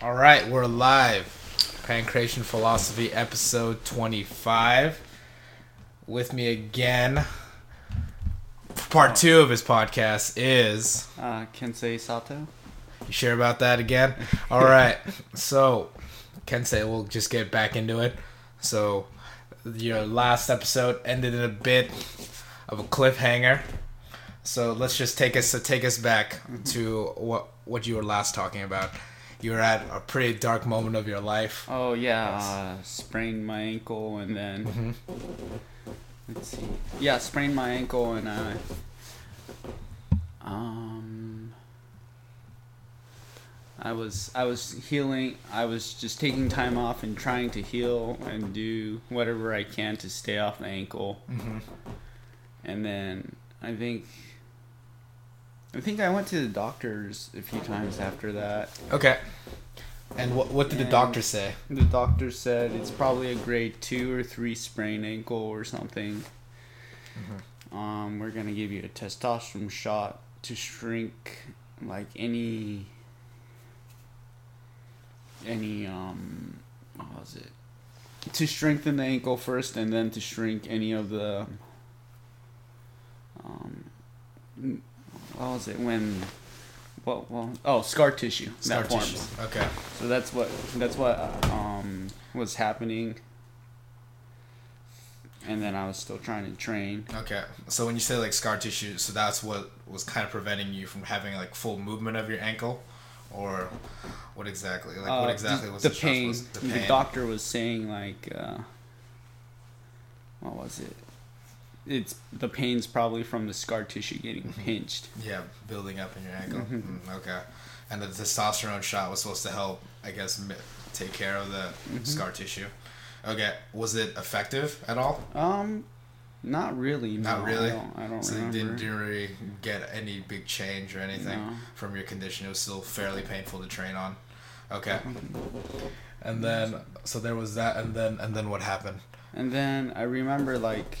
All right, we're live. Pankration Philosophy, episode 25. With me again, part two of his podcast is. Uh, Kensei Sato. You sure about that again? All right. So, Kensei, we'll just get back into it. So, your last episode ended in a bit of a cliffhanger. So let's just take us take us back to what what you were last talking about. You were at a pretty dark moment of your life. Oh yeah, uh, sprained my ankle and then Mm-hmm. let's see. Yeah, sprained my ankle and uh, um, I was I was healing. I was just taking time off and trying to heal and do whatever I can to stay off my ankle. Mm-hmm. And then I think. I think I went to the doctors a few times after that. Okay. And what what did the doctor say? The doctor said it's probably a grade two or three sprained ankle or something. Um, we're gonna give you a testosterone shot to shrink like any any um what was it? To strengthen the ankle first, and then to shrink any of the um what was it when what well oh scar tissue Scar that forms. tissue. Okay. So that's what that's what um was happening. And then I was still trying to train. Okay. So when you say like scar tissue, so that's what was kind of preventing you from having like full movement of your ankle, or what exactly? Like what Uh, exactly the, was the the, pain? was- The, doctor was saying like, uh, what was it? It's the pain's probably from the scar tissue getting Mm-hmm. pinched. Yeah, building up in your ankle. Mm-hmm. Mm, okay. And the testosterone shot was supposed to help, I guess, mi- take care of the Mm-hmm. scar tissue. Okay. Was it effective at all? Um, not really. Not no, really? I don't, I don't So remember. didn't, didn't really get any big change or anything No. from your condition. It was still fairly painful to train on. Okay. Mm-hmm. And then, so there was that, and then, and then what happened? And then I remember like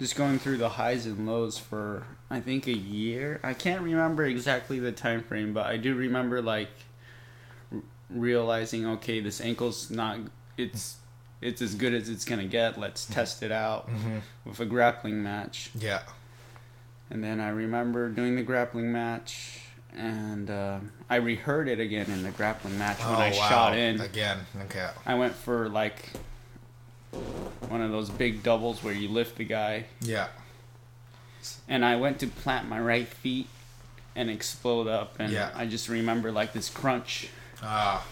just going through the highs and lows for I think a year. I can't remember exactly the time frame, but I do remember like r- realizing okay, this ankle's not it's it's as good as it's to get. Let's test it out Mm-hmm. with a grappling match. Yeah. And then I remember doing the grappling match and uh, I reheard it again in the grappling match when I shot in. Again. Okay. I went for like one of those big doubles where you lift the guy, Yeah. and I went to plant my right feet and explode up, and Yeah. I just remember like this crunch Ah,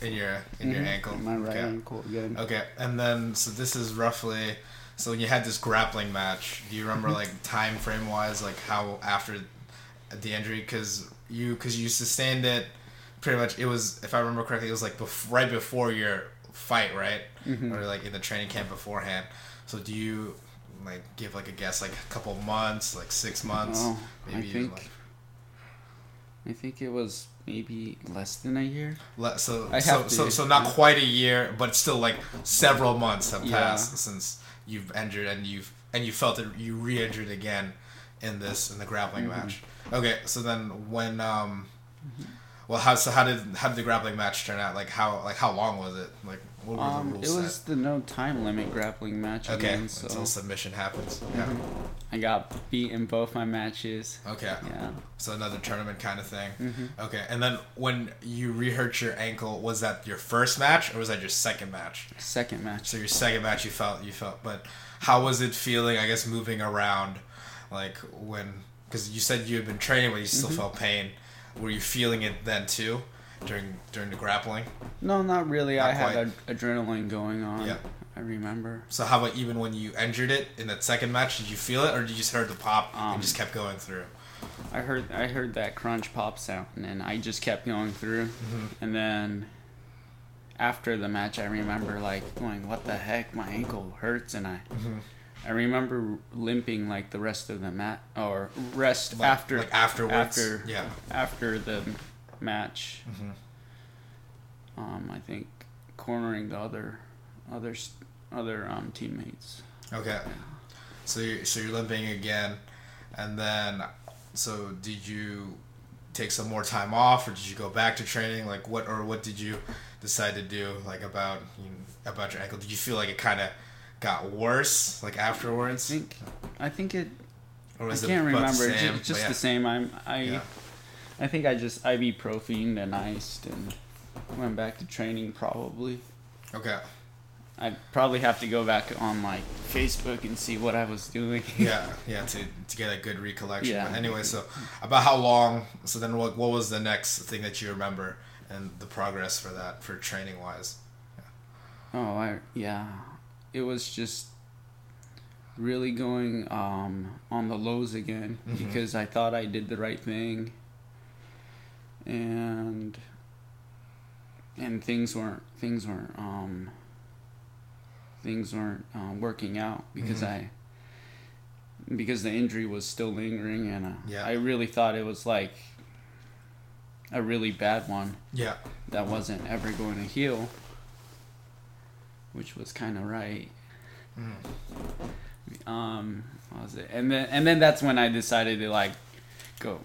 in your in your Mhm. ankle. in my right okay. ankle again. Okay, and then so this is roughly so when you had this grappling match, do you remember Mm-hmm. like time frame wise, like how after the injury, because you because you sustained it pretty much. It was if I remember correctly, it was like bef- right before your fight, right, Mhm. or like in the training camp beforehand. So do you like give like a guess, like a couple months, like six months, Oh, I maybe think like I think it was maybe less than a year. Le- so I so, so so not quite a year, but still like several months have Yeah. passed since you've injured and you've and you felt it you re-injured again in this in the grappling Mm-hmm. match. Okay, so then when um, well how so how did how did the grappling match turn out? Like how like how long was it? Like what were Um, the it rules was the no time limit grappling match? Okay, again, so until submission happens. I got beat in both my matches. Okay. Yeah. So another tournament kind of thing. Mhm. Okay, and then when you re-hurt your ankle, was that your first match or was that your second match? Second match. So your second match, you felt you felt, but how was it feeling? I guess moving around, like when because you said you had been training, but you still Mm-hmm. felt pain. Were you feeling it then too, during during the grappling? No, not really. Not I had ad- adrenaline going on. Yeah. I remember. So how about even when you injured it in that second match? Did you feel it, or did you just heard the pop Um, and just kept going through? I heard I heard that crunch pop sound and I just kept going through. Mm-hmm. And then after the match I remember like going, What the heck? My ankle hurts and I Mm-hmm. I remember limping like the rest of the mat or rest Like, after like afterwards. after yeah. after the match. hmm Um, I think cornering the other other other um, teammates. Okay. So you so you're limping again, and then so did you take some more time off, or did you go back to training? Like what, or what did you decide to do? Like about you know, about your ankle? Did you feel like it kind of got worse like afterwards? I think I think it. or I was it can't the remember. same? Just, just yeah. the same. I'm I. Yeah. I think I just ibuprofen and iced and went back to training probably. Okay. I'd probably have to go back on like Facebook and see what I was doing. Yeah, yeah, to, to get a good recollection. Yeah. But anyway, so about how long? So then, what what was the next thing that you remember and the progress for that for training wise? Oh, I yeah. It was just really going um, on the lows again Mhm. because I thought I did the right thing, and and things weren't things weren't um, things weren't um, working out because Mhm. I because the injury was still lingering and uh, Yeah. I really thought it was like a really bad one Yeah. that wasn't ever going to heal, which was kind of right. Mm. Um, was it? And then and then that's when I decided to like go.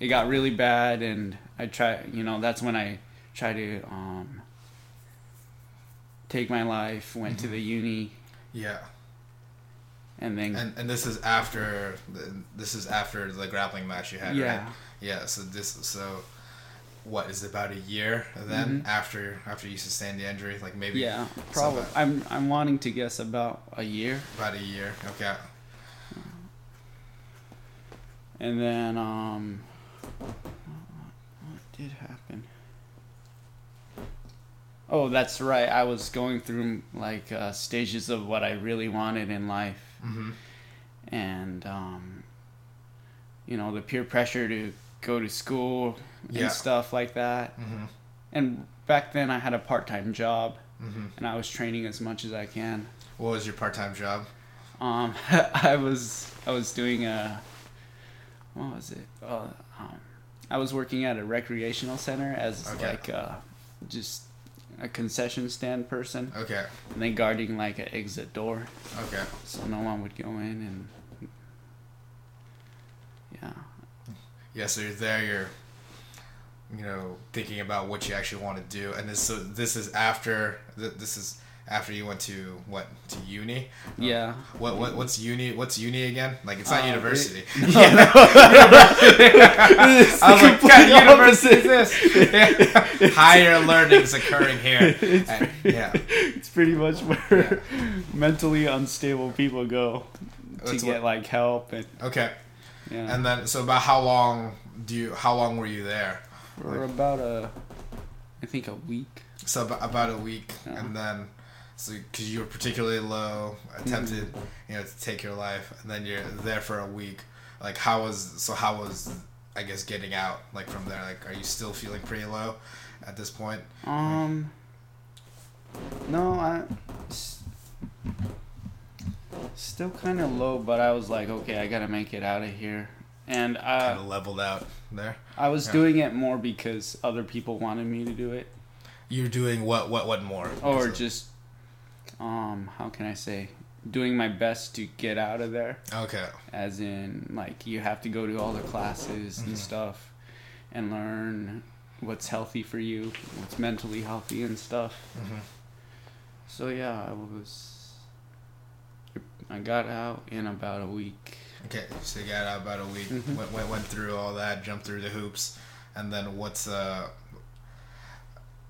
It got really bad, and I try. You know, that's when I try to um take my life. Went to the uni, Yeah. and then And and this is after this is after the grappling match you had, yeah, right? Yeah. So this so what is it, about a year then Mhm. after after you sustained the injury, like maybe yeah, probably. I'm I'm wanting to guess about a year, about a year. Okay. and then um, did happen? Oh, that's right. I was going through like uh, stages of what I really wanted in life. Mm-hmm. and um, you know the peer pressure to go to school and Yeah. stuff like that. Mm-hmm. And back then I had a part time job Mm-hmm. and I was training as much as I can. What was your part time job? Um, I was I was doing a what was it? Uh, I was working at a recreational center as Okay. like uh, just a concession stand person, Okay. and then guarding like an exit door Okay. so no one would go in and yeah. Yeah, so you're there, you're, you know, thinking about what you actually want to do, and this so this is after this is after you went to what to uni. Yeah. What what what's uni? What's uni again? Like it's not Uh, university. it- yeah. I was like, God, university is this? Yeah. Higher learning's occurring here. It's And- pretty, yeah. it's pretty much where mentally unstable people go to That's get what- like help and Okay. yeah. And then so about how long do you? How long were you there? for about a, I think a week. So about, about a week, Yeah. and then so because you were particularly low, attempted you know to take your life, and then you're there for a week. Like how was so how was I guess getting out like from there? Like are you still feeling pretty low at this point? Um. No, I. s- Still kind of low, but I was like, okay, I gotta make it out of here. And Kind uh, of leveled out there. I was yeah. doing it more because other people wanted me to do it, You're doing what what what more? or So- just, um, how can I say, doing my best to get out of there. okay. As in, like, you have to go to all the classes Mhm. and stuff, and learn what's healthy for you, what's mentally healthy and stuff. hmm So yeah, I was. I got out in about a week. Okay, so you got out about a week. Mhm. Went, went went through all that, jumped through the hoops, and then what's uh.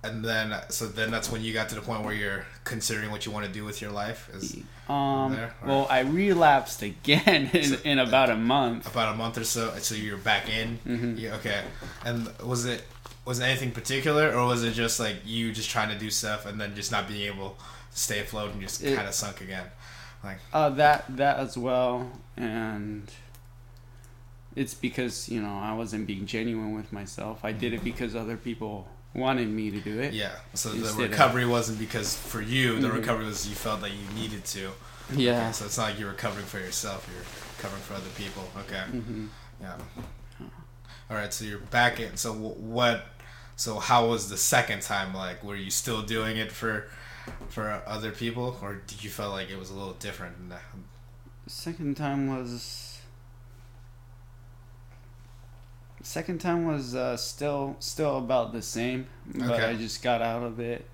And then, so then that's when you got to the point where you're considering what you want to do with your life. Is Um, there, well, I relapsed again in, So- in about a month. about a month or so. So you're back in. Mhm. Yeah. Okay. And was it was it anything particular, or was it just like you just trying to do stuff and then just not being able to stay afloat and just kind of sunk again? Like. Uh, that that as well, and it's because you know I wasn't being genuine with myself. I did it because other people wanted me to do it. Yeah. So the Instead of- recovery wasn't because for you. The Mhm. recovery was you felt that you needed to. Yeah. Okay, so it's not like you're recovering for yourself. You're recovering for other people. Okay. hmm Yeah. All right. So you're back in. So what? So how was the second time like? Were you still doing it for for other people, or did you feel like it was a little different? Second time was Second time was uh, still still about the same, but Okay. I just got out of it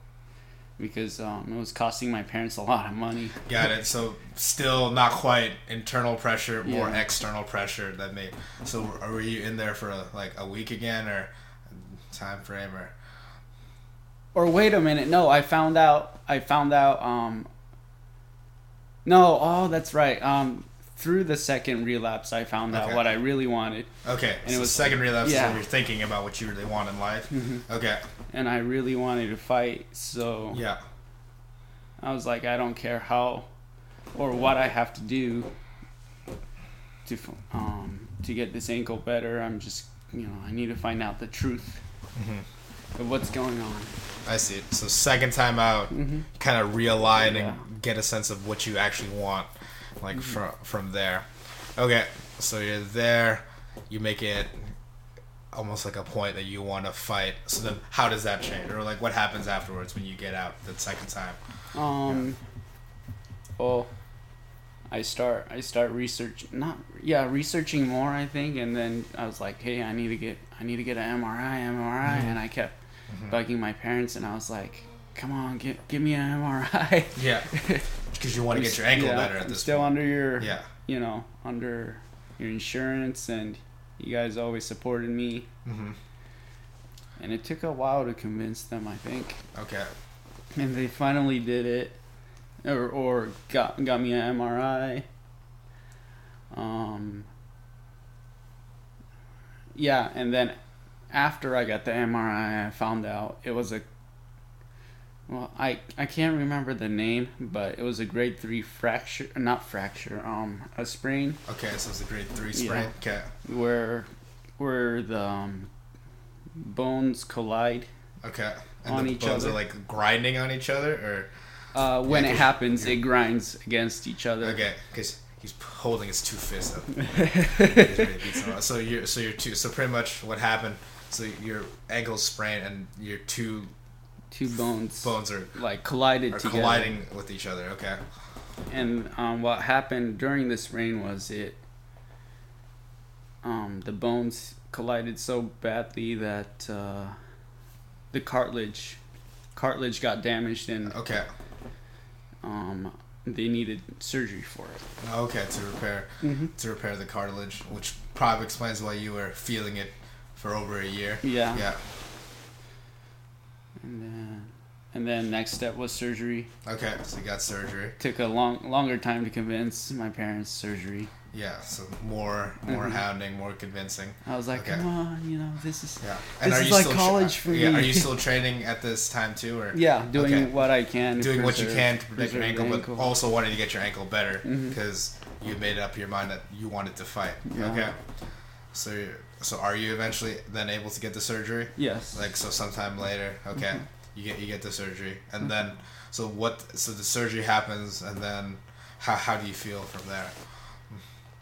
because um, it was costing my parents a lot of money. Got it. So still not quite internal pressure, more Yeah. external pressure that made. So were you in there for like a week again, or time frame, or Or wait a minute, no, I found out. I found out. Um, no, oh, that's right. Um, through the second relapse, I found out Okay. what I really wanted, okay? And it was- second relapse yeah. when you're thinking about what you really want in life. Okay. and I really wanted to fight. So Yeah. I was like, I don't care how or what I have to do to um to get this ankle better. I'm just you know I need to find out the truth of what's going on. I see it. So second time out, Mhm. kind of realign Yeah. and get a sense of what you actually want, like mm-hmm. from from there. Okay, so you're there. You make it almost like a point that you want to fight. So then, how does that change, or like what happens afterwards when you get out the second time? Um. Well, I start I start research not yeah researching more I think and then I was like hey I need to get I need to get an MRI MRI mm-hmm. and I kept mm-hmm. bugging my parents and I was like come on give give me an MRI Yeah, because you want to get your ankle Yeah, better at this still point. under your Yeah. you know under your insurance and you guys always supported me hmm and it took a while to convince them I think Okay. and they finally did it or, or got got me an MRI um yeah and then after I got the MRI I found out it was a well I I can't remember the name but it was a grade 3 fracture not fracture um a sprain Okay. So it's a grade three sprain. Yeah. Okay. where where the um, bones collide Okay. And On the each bones other. are like grinding on each other, or uh, when Yeah, it happens it grinds against each other okay, because he's holding his two fists up. He's ready to beat someone. so you're so you're two. So pretty much what happened. So your ankle sprained and your two two bones bones are, like collided are together. colliding with each other. Okay. And um, what happened during this rain was it um, the bones collided so badly that uh, the cartilage cartilage got damaged and Okay. um, they needed surgery for it. Okay. To repair Mm-hmm. to repair the cartilage, which probably explains why you were feeling it for over a year. Yeah. Yeah. And then and then next step was surgery. Okay. So you got surgery. Took a long longer time to convince my parents surgery. Yeah. So more more Mhm. hounding, more convincing. I was like, Okay. come on, you know, this is Yeah. This is like tra- college for yeah, me. Are you still training at this time too, or yeah, doing Okay. what I can, doing what you can to protect your preserve ankle, but also wanting to get your ankle better because you made up your mind that you wanted to fight. Yeah. Okay. So, so are you eventually then able to get the surgery? yes, Like so, sometime later. Okay. Mhm. You get you get the surgery, and Mhm. then so what? So the surgery happens, and then how how do you feel from there?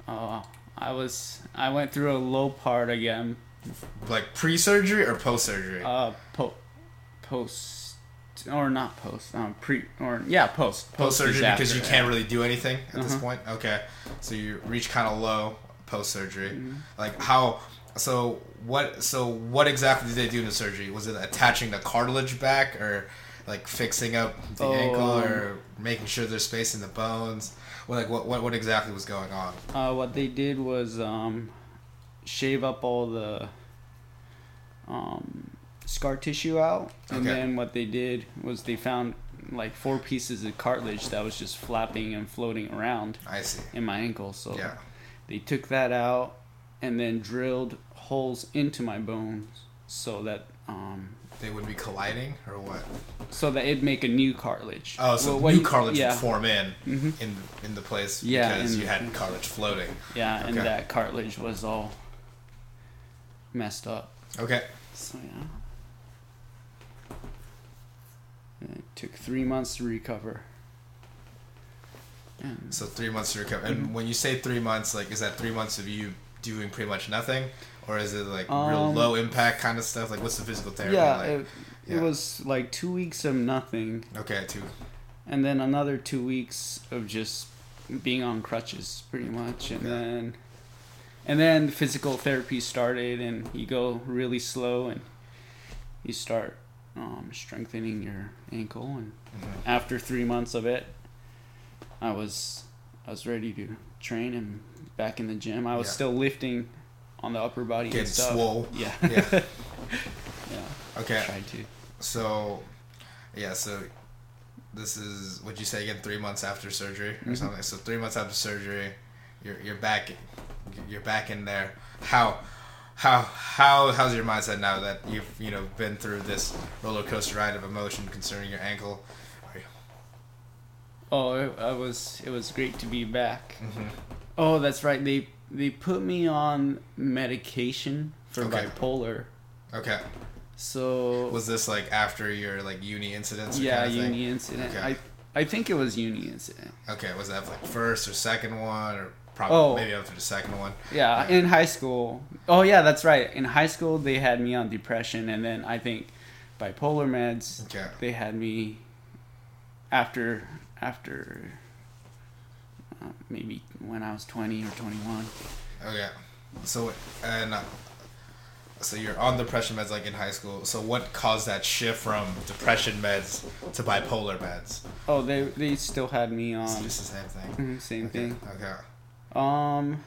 Oh, I was I went through a low part again, Like pre-surgery or post-surgery? uh, po- post or not post, um, pre or yeah, post post surgery because you yeah. can't really do anything at this Uh-huh. point. Okay, so you reach kind of low post surgery. Mhm. Like how? So what? So what exactly did they do in the surgery? Was it attaching the cartilage back, or like fixing up the Oh, ankle, um, or making sure there's space in the bones? Well, like what? What? What exactly was going on? Uh, what they did was um, shave up all the um, scar tissue out, and Okay. then what they did was they found like four pieces of cartilage that was just flapping and floating around I see. in my ankle. So Yeah. they took that out and then drilled holes into my bones so that um, They would be colliding, or what? so that it'd make a new cartilage. Oh, so Well, new you- cartilage yeah. would form in Mhm. in in the place Yeah, because you had cartilage floating. Yeah, and that cartilage was all messed up. Okay. So yeah. And it took three months to recover. And So three months to recover. And Mhm. when you say three months, like, is that three months of you doing pretty much nothing, or is it like real Um, low impact kind of stuff? Like, what's the physical therapy yeah, like? it, Yeah. it was like two weeks of nothing, okay, two. and then another two weeks of just being on crutches, pretty much, and then and then physical therapy started, and you go really slow, and you start um, strengthening your ankle, and Mhm. after three months of it, I was I was ready to train and back in the gym. I was Yeah. still lifting on the upper body Getting and stuff. swole. Yeah. Yeah. yeah. Okay. Tried to. So, yeah. So, this is what you say again? Three months after surgery or Mhm. something. So three months after surgery, you're you're back. You're back in there. How? How how how's your mindset now that you've you know been through this roller coaster ride of emotion concerning your ankle? Oh, it, I was. It was great to be back. Mm-hmm. Oh, that's right. They they put me on medication for Okay. bipolar. Okay. So Was this like after your like uni incidents? or yeah, kind of thing? uni incident. Okay. I I think it was uni incident. Okay, was that like first or second one or probably Oh. maybe after the second one? Yeah, in high school. Oh yeah, that's right. In high school, they had me on depression, and then I think bipolar meds. Okay. They had me after after uh, maybe when I was twenty or twenty one. Okay. So and uh, so you're on depression meds like in high school. So what caused that shift from depression meds to bipolar meds? Oh, they they still had me It's on just the same thing. Mhm, same Okay. thing. Okay. Um,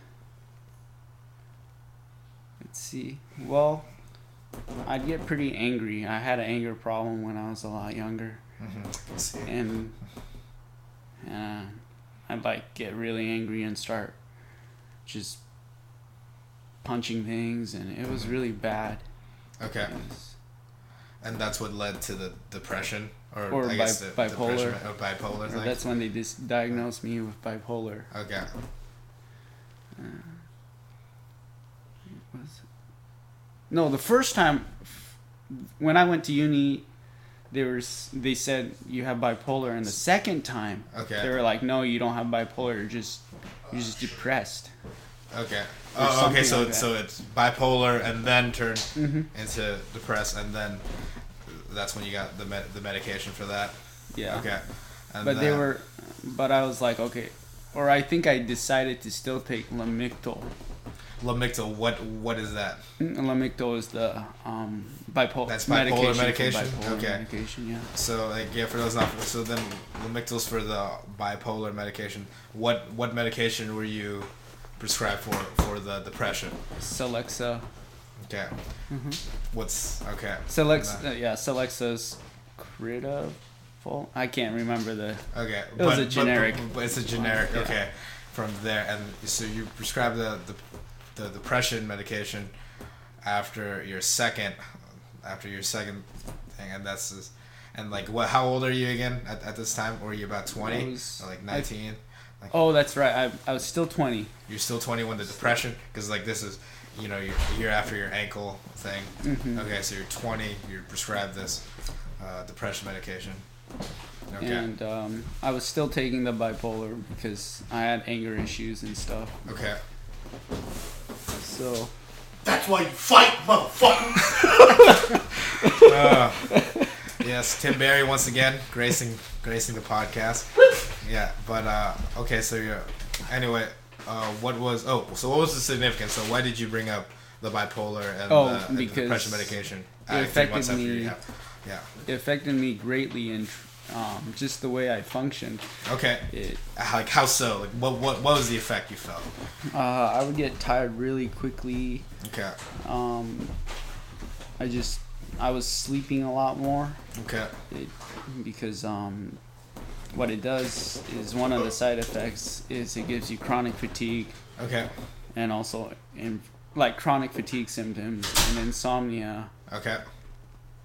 let's see. Well, I'd get pretty angry. I had an anger problem when I was a lot younger, Mm-hmm. And uh, I'd like get really angry and start just punching things, and it was really bad. Okay. Was- And that's what led to the depression or, Or I guess bi- the bipolar. or oh, bipolar or that's when they just diagnosed me with bipolar. Okay. Uh, was it? No, the first time when I went to uni, they were they said you have bipolar, and the second time Okay. they were like, no, you don't have bipolar. You're just you're just depressed. Okay. Oh, okay. So like it's so it's bipolar and then turned Mm-hmm. into depressed and then that's when you got the med- the medication for that. Yeah. Okay. And But they were, but I was like, okay, or I think I decided to still take Lamictal. Lamictal. What what is that? Lamictal is the um, bipolar. That's bipolar for medication? bipolar Okay. Medication, yeah. So like yeah, for those not so then Lamictal's for the bipolar medication. What what medication were you prescribed for for the depression? Celexa. Okay. Mm-hmm. What's okay? Celex, uh, yeah, Celexa's Critafol. I can't remember the. Okay. It was a generic But, but it's a generic. Yeah. Okay. From there, and so you prescribe the, the the depression medication after your second after your second thing, and that's just, and like what? How old are you again at, at this time? Were you about twenty? like nineteen? Oh, that's right. I, I was still twenty. You're still twenty when the depression, because like this is, you know, you're, you're after your ankle thing. Mhm. Okay, so you're twenty. You're prescribed this uh, depression medication. Okay. And um, I was still taking the bipolar because I had anger issues and stuff. okay. So That's why you fight, motherfucker. Uh, yes, Tim Barry once again gracing gracing the podcast. Yeah, but uh, okay, so you're anyway. Uh, what was oh? So what was the significance? So why did you bring up the bipolar and, Oh, the, and the depression medication? it uh, three affected me- have- Yeah. it affected me greatly in um, just the way I functioned. Okay. It Like how so? Like what what what was the effect you felt? uh, I would get tired really quickly. Okay. Um, I just I was sleeping a lot more. Okay. it, because um, what it does is one of the side effects is it gives you chronic fatigue Okay. and also in like chronic fatigue symptoms and insomnia Okay.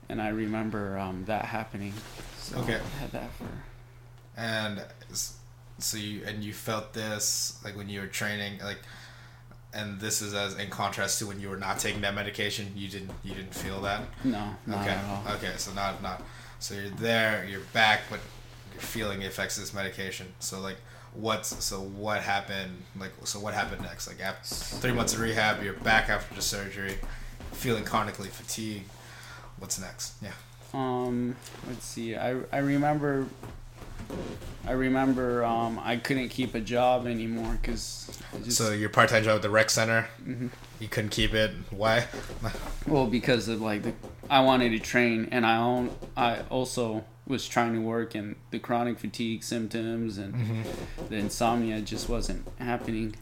and I remember um, that happening so Okay. I had that for And so you and you felt this like when you were training like and this is as in contrast to when you were not taking that medication you didn't you didn't feel that? No okay. okay so not not so you're there you're back but you're feeling the effects of this medication. So like what's so what happened like so what happened next? Like after three months of rehab you're back after the surgery feeling chronically fatigued. What's next? Yeah um let's see I, I remember I remember um, I couldn't keep a job anymore because So your part-time job at the rec center, Mhm. you couldn't keep it. Why? well because of like the I wanted to train and I own I also was trying to work and the chronic fatigue symptoms and Mm-hmm. the insomnia just wasn't happening.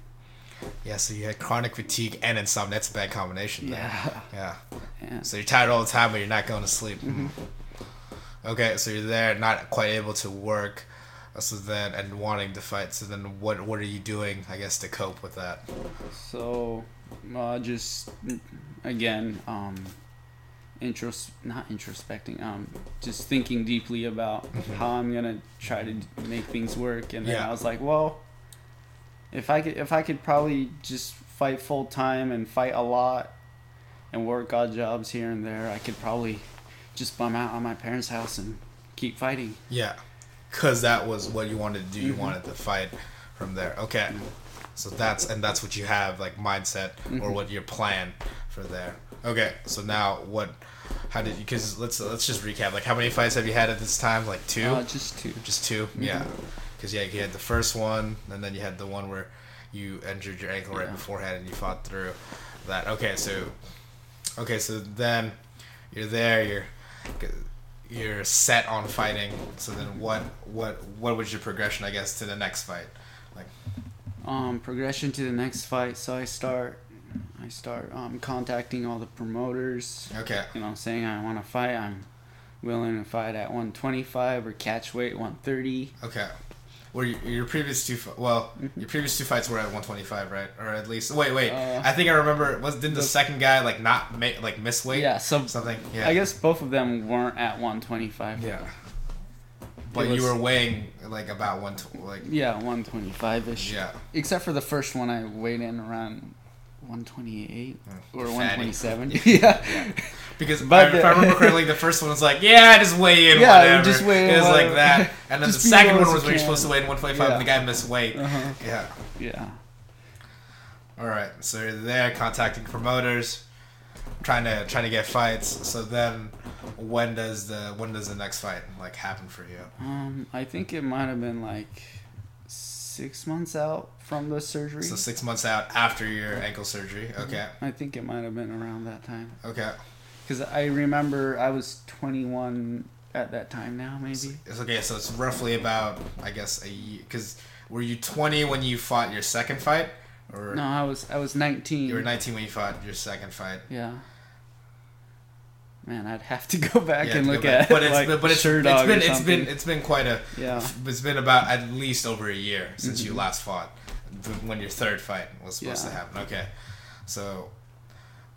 Yeah, so you had chronic fatigue and insomnia. That's a bad combination. Yeah. Yeah. Yeah. So you're tired all the time, but you're not going to sleep. Mm-hmm. Okay, so you're there, not quite able to work. So then, and wanting to fight. So then, what what are you doing? I guess to cope with that. So, uh, just again, um, intros not introspecting, um, just thinking deeply about how I'm gonna try to make things work, and then Yeah. I was like, well, if I could, if I could probably just fight full time and fight a lot, and work odd jobs here and there, I could probably just bum out on my parents' house and keep fighting. Yeah, because that was what you wanted to do. You Mhm. wanted to fight from there. Okay, so that's and that's what you have like mindset or Mhm. what your plan for there. Okay, so now what? How did you? Because let's let's just recap. Like, how many fights have you had at this time? Like two. Uh, just two. Just 2 Yeah. Because yeah, you had the first one, and then you had the one where you injured your ankle right Yeah. beforehand, and you fought through that. Okay, so okay, so then you're there. You're you're set on fighting. So then, what what what was your progression? I guess to the next fight. Like um, progression to the next fight. So I start, I start um, contacting all the promoters. okay, You know, saying I want to fight. I'm willing to fight at 125 or catch weight 130. okay. Were you, your previous two? Well, your previous two fights were at 125, right? Or at least. Wait, wait. Uh, I think I remember. Was didn't the, the- second guy like not make like miss weight? Yeah, so Something. Yeah. I guess both of them weren't at 125. Yeah. But It you were weighing like about one, like Yeah, 125 ish. yeah, Except for the first one, I weighed in around 128 or Fatty. 127. yeah. because But I, if I remember correctly, the first one was like, yeah, I just weigh in, Yeah, whatever. just weigh in, It was like that, and then the second one was where you're supposed to weigh in 125, Yeah. and the guy missed weight. Uh-huh. Yeah. Yeah. All right, so you're there contacting promoters, trying to trying to get fights. So then, when does the when does the next fight like happen for you? Um, I think it might have been like six months out from the surgery. So six months out after your ankle surgery. Okay. I think it might have been around that time. Okay. Because I remember I was 21 at that time now, maybe. It's okay. So it's roughly about I guess a year. Because were you 20 when you fought your second fight, or No, I was I was 19. you were 19 when you fought your second fight? Yeah. Man, I'd have to go back Yeah, and look back. at but it's like, but it's, Sure it's been it's been it's been quite a yeah. it's been about at least over a year since Mhm. you last fought when your third fight was supposed to happen okay so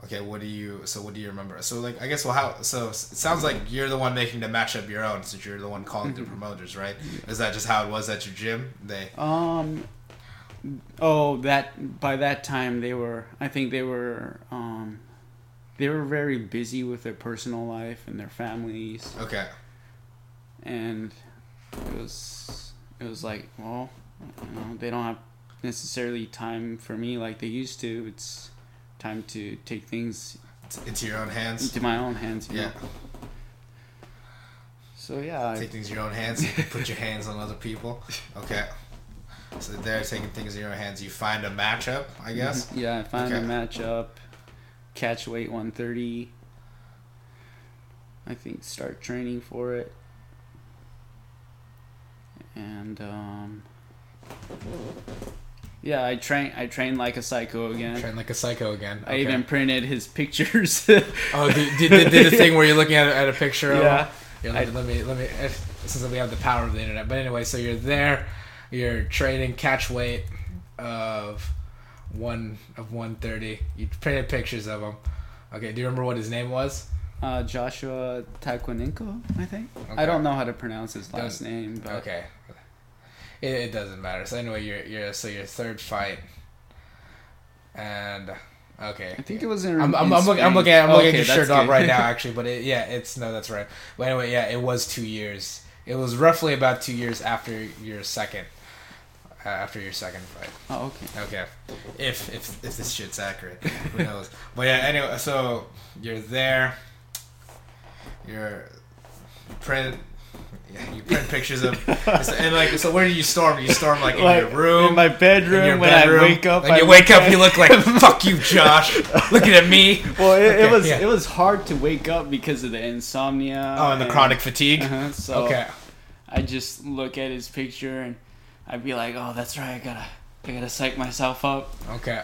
okay what do you so what do you remember so like i guess well how so it sounds like you're the one making the matchup your own since you're the one calling the Mhm. promoters right is that just how it was at your gym they Um. Oh, that by that time they were. I think they were. Um, they were very busy with their personal life and their families, okay and it was. It was like, well, you know, they don't have necessarily time for me like they used to. It's time to take things into your own hands into my own hands. Yeah Know? So yeah, I, take things in your own hands you put your hands on other people okay so they're taking things in your own hands you find a matchup i guess Yeah, I found a matchup. Catch weight 130. I think start training for it. And um Yeah, I train I trained like a psycho again. train like a psycho again I even printed his pictures. Oh, did, did, did, did the thing where you're looking at, at a picture of Yeah. Here, let, I- let me let me if, since we have the power of the internet. But anyway, so you're there, you're training catch weight of one of one thirty. You printed pictures of him. Okay, do you remember what his name was? uh, Joshua Taekwoninko, I think. Okay. I don't know how to pronounce his last name, but Okay, it, it doesn't matter. So anyway, you're you're so your third fight, and okay. I think it was in. I'm, I'm, in I'm, looking, I'm looking at I'm looking Okay, at your shirt off right now actually, but it, yeah, it's no, that's right. But anyway, yeah, it was two years. It was roughly about two years after your second, uh, after your second fight. oh, okay. Okay, if if if this shit's accurate, who knows? But yeah, anyway, so you're there. You're you print. You print pictures of and like so where do you storm? You storm like in Like, your room, in my bedroom, in your when bedroom. I wake up. When you wake up, you look like fuck you, Josh. Looking at me. Well, it, Okay, it was yeah. it was hard to wake up because of the insomnia. Oh, and the chronic fatigue. Uh-huh, so Okay. I just look at his picture and I'd be like, "Oh, that's right. I gotta, I gotta psych myself up." Okay.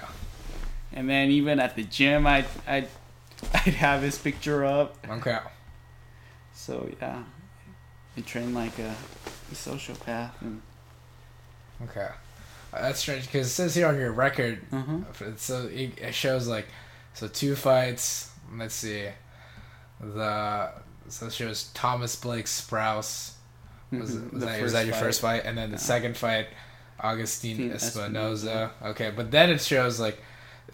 And then even at the gym, I'd, I'd, I'd have his picture up. Okay. So yeah, Train like a, a sociopath. And Okay. Uh, That's strange because it says here on your record, uh-huh. so it, it shows like, so two fights. Let's see, the so it shows Thomas Blake Sprouse. Was, Mhm, was, that, was that your first first fight? And then the Yeah. second fight, Augustine Dean Espinoza. Okay, but then it shows like,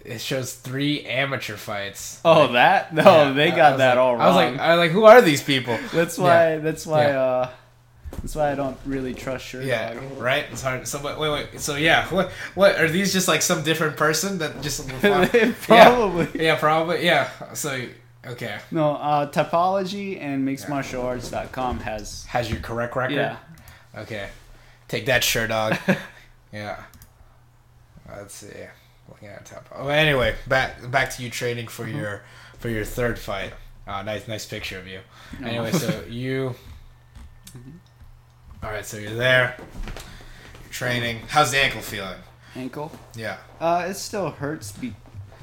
it shows three amateur fights. Oh, Like, that? No, yeah, they got that like- all wrong. I was like, I was like, who are these people? that's yeah. why. That's why. Yeah. Uh, that's why I don't really trust your Yeah, dog. right. It's hard. So wait, wait, wait. So yeah, what, what are these? Just like some different person that just Probably. Yeah, probably. Yeah. So okay, No, uh, Tapology and MixedMartialArts.com has. has your correct record. Yeah. Okay, take that, sure dog. yeah. Let's see. Looking at top. Oh, anyway, back back to you training for Mm-hmm. your for your third fight. Oh, nice nice picture of you. No. Anyway, so you. Mm-hmm. All right, so you're there. You're training. How's the ankle feeling? Ankle. Yeah. Uh, it still hurts. Be-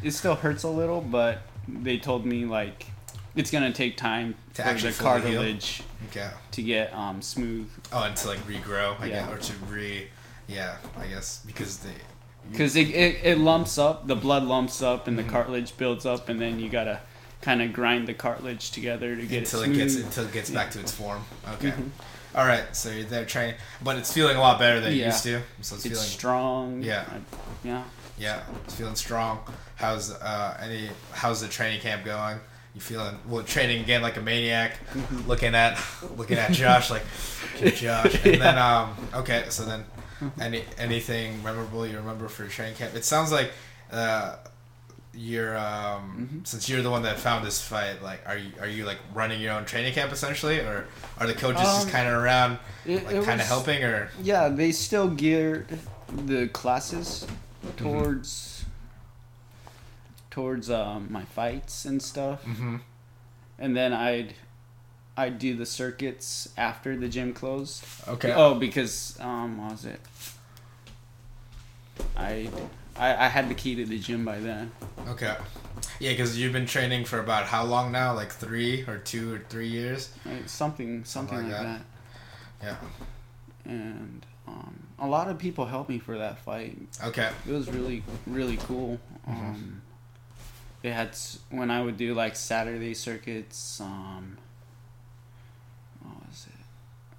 it still hurts a little, but they told me like it's gonna take time To for actually the cartilage Okay. to get um smooth. Oh, and to like regrow, I Yeah. guess, or to re, yeah, I guess because they. Because it, it, it lumps up, the blood lumps up, and the Mhm. cartilage builds up, and then you gotta kind of grind the cartilage together to get until it it gets until it gets back to its form. Okay. Mhm. All right. So you're there training, but it's feeling a lot better than it used to. So it's, It's feeling strong. Yeah. I- yeah. yeah, it's feeling strong. How's uh any how's the training camp going? You feeling well training again like a maniac, Mm-hmm. looking at looking at Josh like Josh, and then um okay so then Mm-hmm. Any anything memorable you remember for training camp? It sounds like uh you're um Mhm. since you're the one that found this fight like are you are you like running your own training camp essentially or are the coaches just Um, kind of around It, like kind of helping or Yeah, they still geared the classes Mm-hmm. towards towards um, my fights and stuff, mm-hmm. and then I'd I'd do the circuits after the gym closed. okay Oh, because um, what was it? I, I I had the key to the gym by then. okay yeah because you've been training for about how long now like three or two or three years Like, something something like like, that. that. yeah And um, a lot of people helped me for that fight. okay It was really really cool. Mm-hmm. Um, they had when I would do like Saturday circuits. Um, what was it?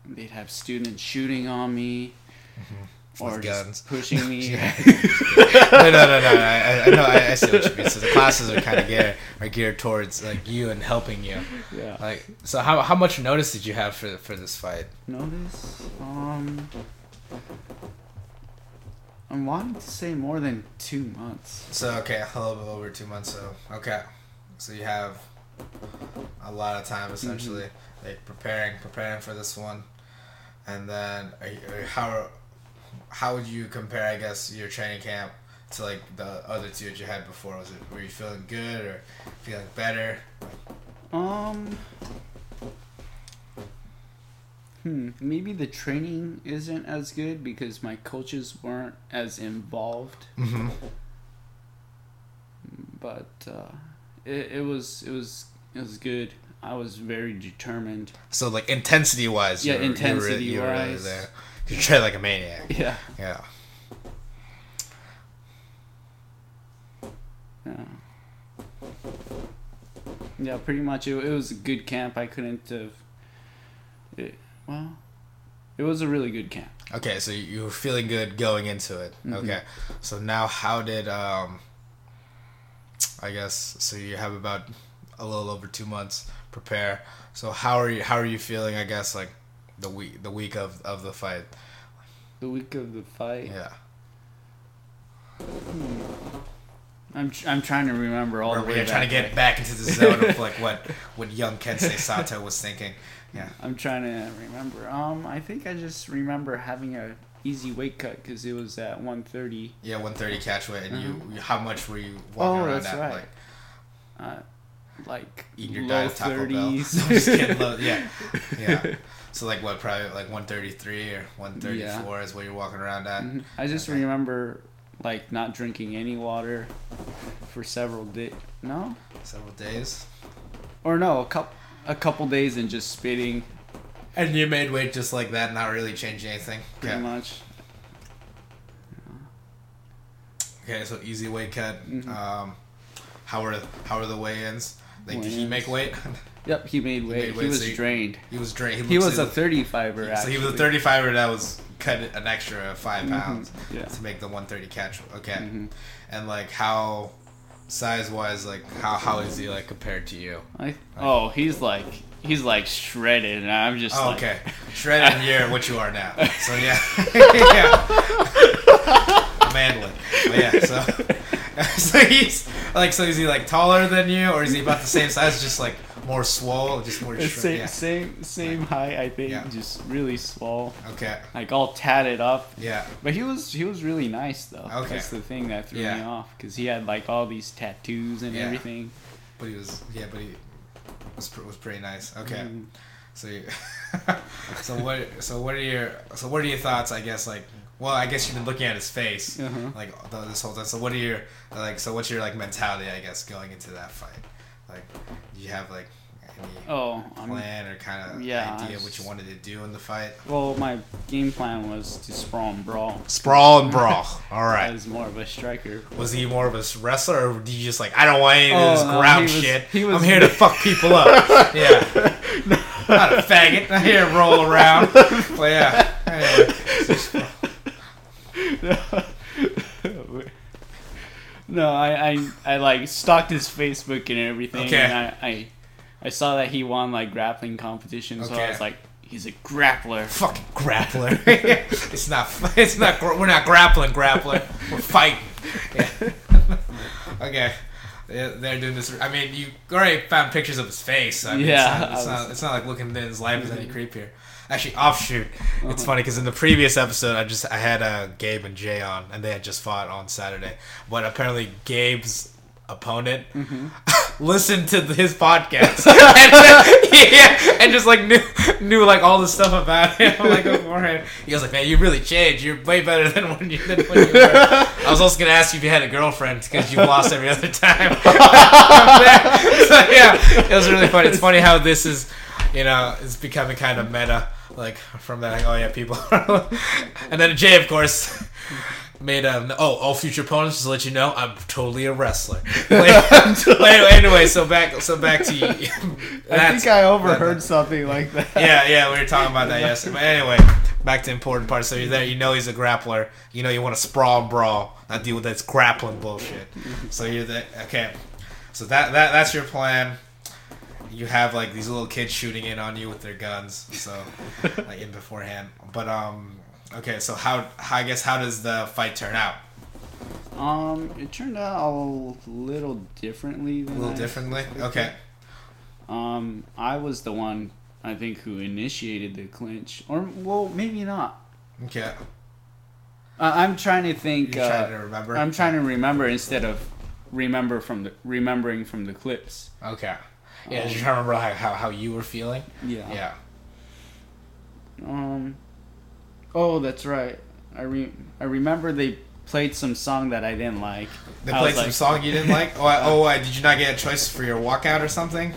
They'd have students shooting on me. Or Mm-hmm. Just guns. pushing me. no, no, no, no. I, I- I know. I, I see what you mean. So the classes are kind of geared are geared towards like you and helping you. yeah. Like, so how how much notice did you have for for this fight? Notice. Um, I'm wanting to say more than two months. So okay, a little bit over two months. So okay, so you have a lot of time essentially, like preparing preparing for this one, and then are you, are- how how would you compare? I guess your training camp to like the other two that you had before. Was it were you feeling good or feeling better? Um. Hmm. Maybe the training isn't as good because my coaches weren't as involved, Mm-hmm. but uh, it, it was it was it was good. I was very determined. So like intensity wise, Yeah, were, you were, intensity you were really wise. there. You trained like a maniac. Yeah. Yeah. Yeah. Yeah, pretty much. It, it was a good camp. I couldn't have. It, well, it was a really good camp. Okay, so you were feeling good going into it. Mhm. Okay, so now how did um? I guess so. You have about a little over two months prepare. So how are you? How are you feeling? I guess like the week the week of of the fight. The week of the fight. Yeah. I'm tr- I'm trying to remember all Or the way are trying to get back into the zone of like what what young Kensei Sato was thinking. Yeah. I'm trying to remember. Um, I think I just remember having a easy weight cut because it was at 130. Yeah, 130 catch weight, and Mhm. you, how much were you walking Oh, around that's at? right. Like, Uh, like eating your low diet Taco Bell. 30s. I'm just kidding, low- yeah, yeah. So like what? Probably like 133 or 134 is what you're walking around at. Mhm. I just Okay. remember like not drinking any water for several days. No, Several days. or no, a couple a couple days and just spitting And you made weight just like that, not really changing anything. pretty Okay. much. Okay, so easy weight cut. Mhm. Um, how are how were the weigh-ins? Like, did he make weight? Yep, he made weight. made He was so you- drained. he was drained. He looks- was a 35er. So he was a actually. 35er that was cut an extra 5 Mhm, pounds Yeah. to make the 130 catch. Okay. Mhm. And like how size wise, like how how is he like compared to you? I, oh, he's like he's like shredded, and I'm just Oh, like, okay. Shredded and you're what you are now. So yeah. yeah. Manly. But yeah, so so he's like so is he like taller than you or is he about the same size, just like more swole, just more the same yeah. same same height. I think Yeah. just really swole, Okay. like all tatted up. Yeah. But he was he was really nice though. Okay. That's the thing that threw me off because he had like all these tattoos and Yeah. everything. But he was yeah, but he was was pretty nice. Okay. Mhm. So, you, so what? So what are your? So what are your thoughts? I guess like, well, I guess you've been looking at his face Uh-huh. like this whole time. So what are your like? So what's your like mentality? I guess going into that fight, like, do you have like any Oh, I'm, plan or kind of yeah, idea I what you wanted to do in the fight? well, my game plan was to sprawl and brawl. Sprawl and brawl. All right. I was more of a striker. Was he more of a wrestler, or did you just like I don't want any of Oh, this no, ground he was- shit? he was- I'm here to fuck people up. yeah. Not a faggot. I'm here to roll around. But yeah. Anyway. No, I, I I like stalked his Facebook and everything, Okay. and I, I I saw that he won like grappling competitions, so I was like, he's a grappler. fucking grappler. it's not. It's not. We're not grappling, grappler. We're fighting. Yeah. okay. They're, they're doing this. I mean, you already found pictures of his face. I mean, Yeah, It's not, it's, I not, it's not like looking into his life is any creepier. Actually, offshoot. It's Uh-huh. funny because in the previous episode, I just I had uh, Gabe and Jay on, and they had just fought on Saturday. But apparently, Gabe's opponent Mm-hmm. listened to his podcast and, yeah, and just like knew knew like all the stuff about him like beforehand. He was like, "Man, you really changed. You're way better than when you than when you were." I was also gonna ask you if you had a girlfriend because you lost every other time. so yeah, it was really funny. It's funny how this is, you know, it's becoming kind of meta. Like from that, like, oh yeah, people. and then Jay, of course. Made um oh all future opponents just to let you know I'm totally a wrestler. Wait, anyway, so back so back to you. I think I overheard that- something like that. yeah, yeah, we were talking about that yesterday. But anyway, back to important part. So you're there, you know he's a grappler. You know you want to sprawl and brawl, not deal with this grappling bullshit. So you're there. Okay, so that that that's your plan. You have like these little kids shooting in on you with their guns, so like in beforehand. But um, okay, so how, how I guess how does the fight turn out? Um, it turned out a little differently A little I differently. expected. Okay. Um, I was the one I think who initiated the clinch, or well, maybe not. Okay. Uh, I'm trying to You're think. trying to Uh, remember. I'm trying to remember instead of remember from the remembering from the clips. Okay. Yeah, just trying to remember how, how, how you were feeling. Yeah. Yeah. Um. Oh, that's right. I re- I remember they played some song that I didn't like. They I played some like- song you didn't like. Oh, I, oh, I, did you not get a choice for your walkout or something?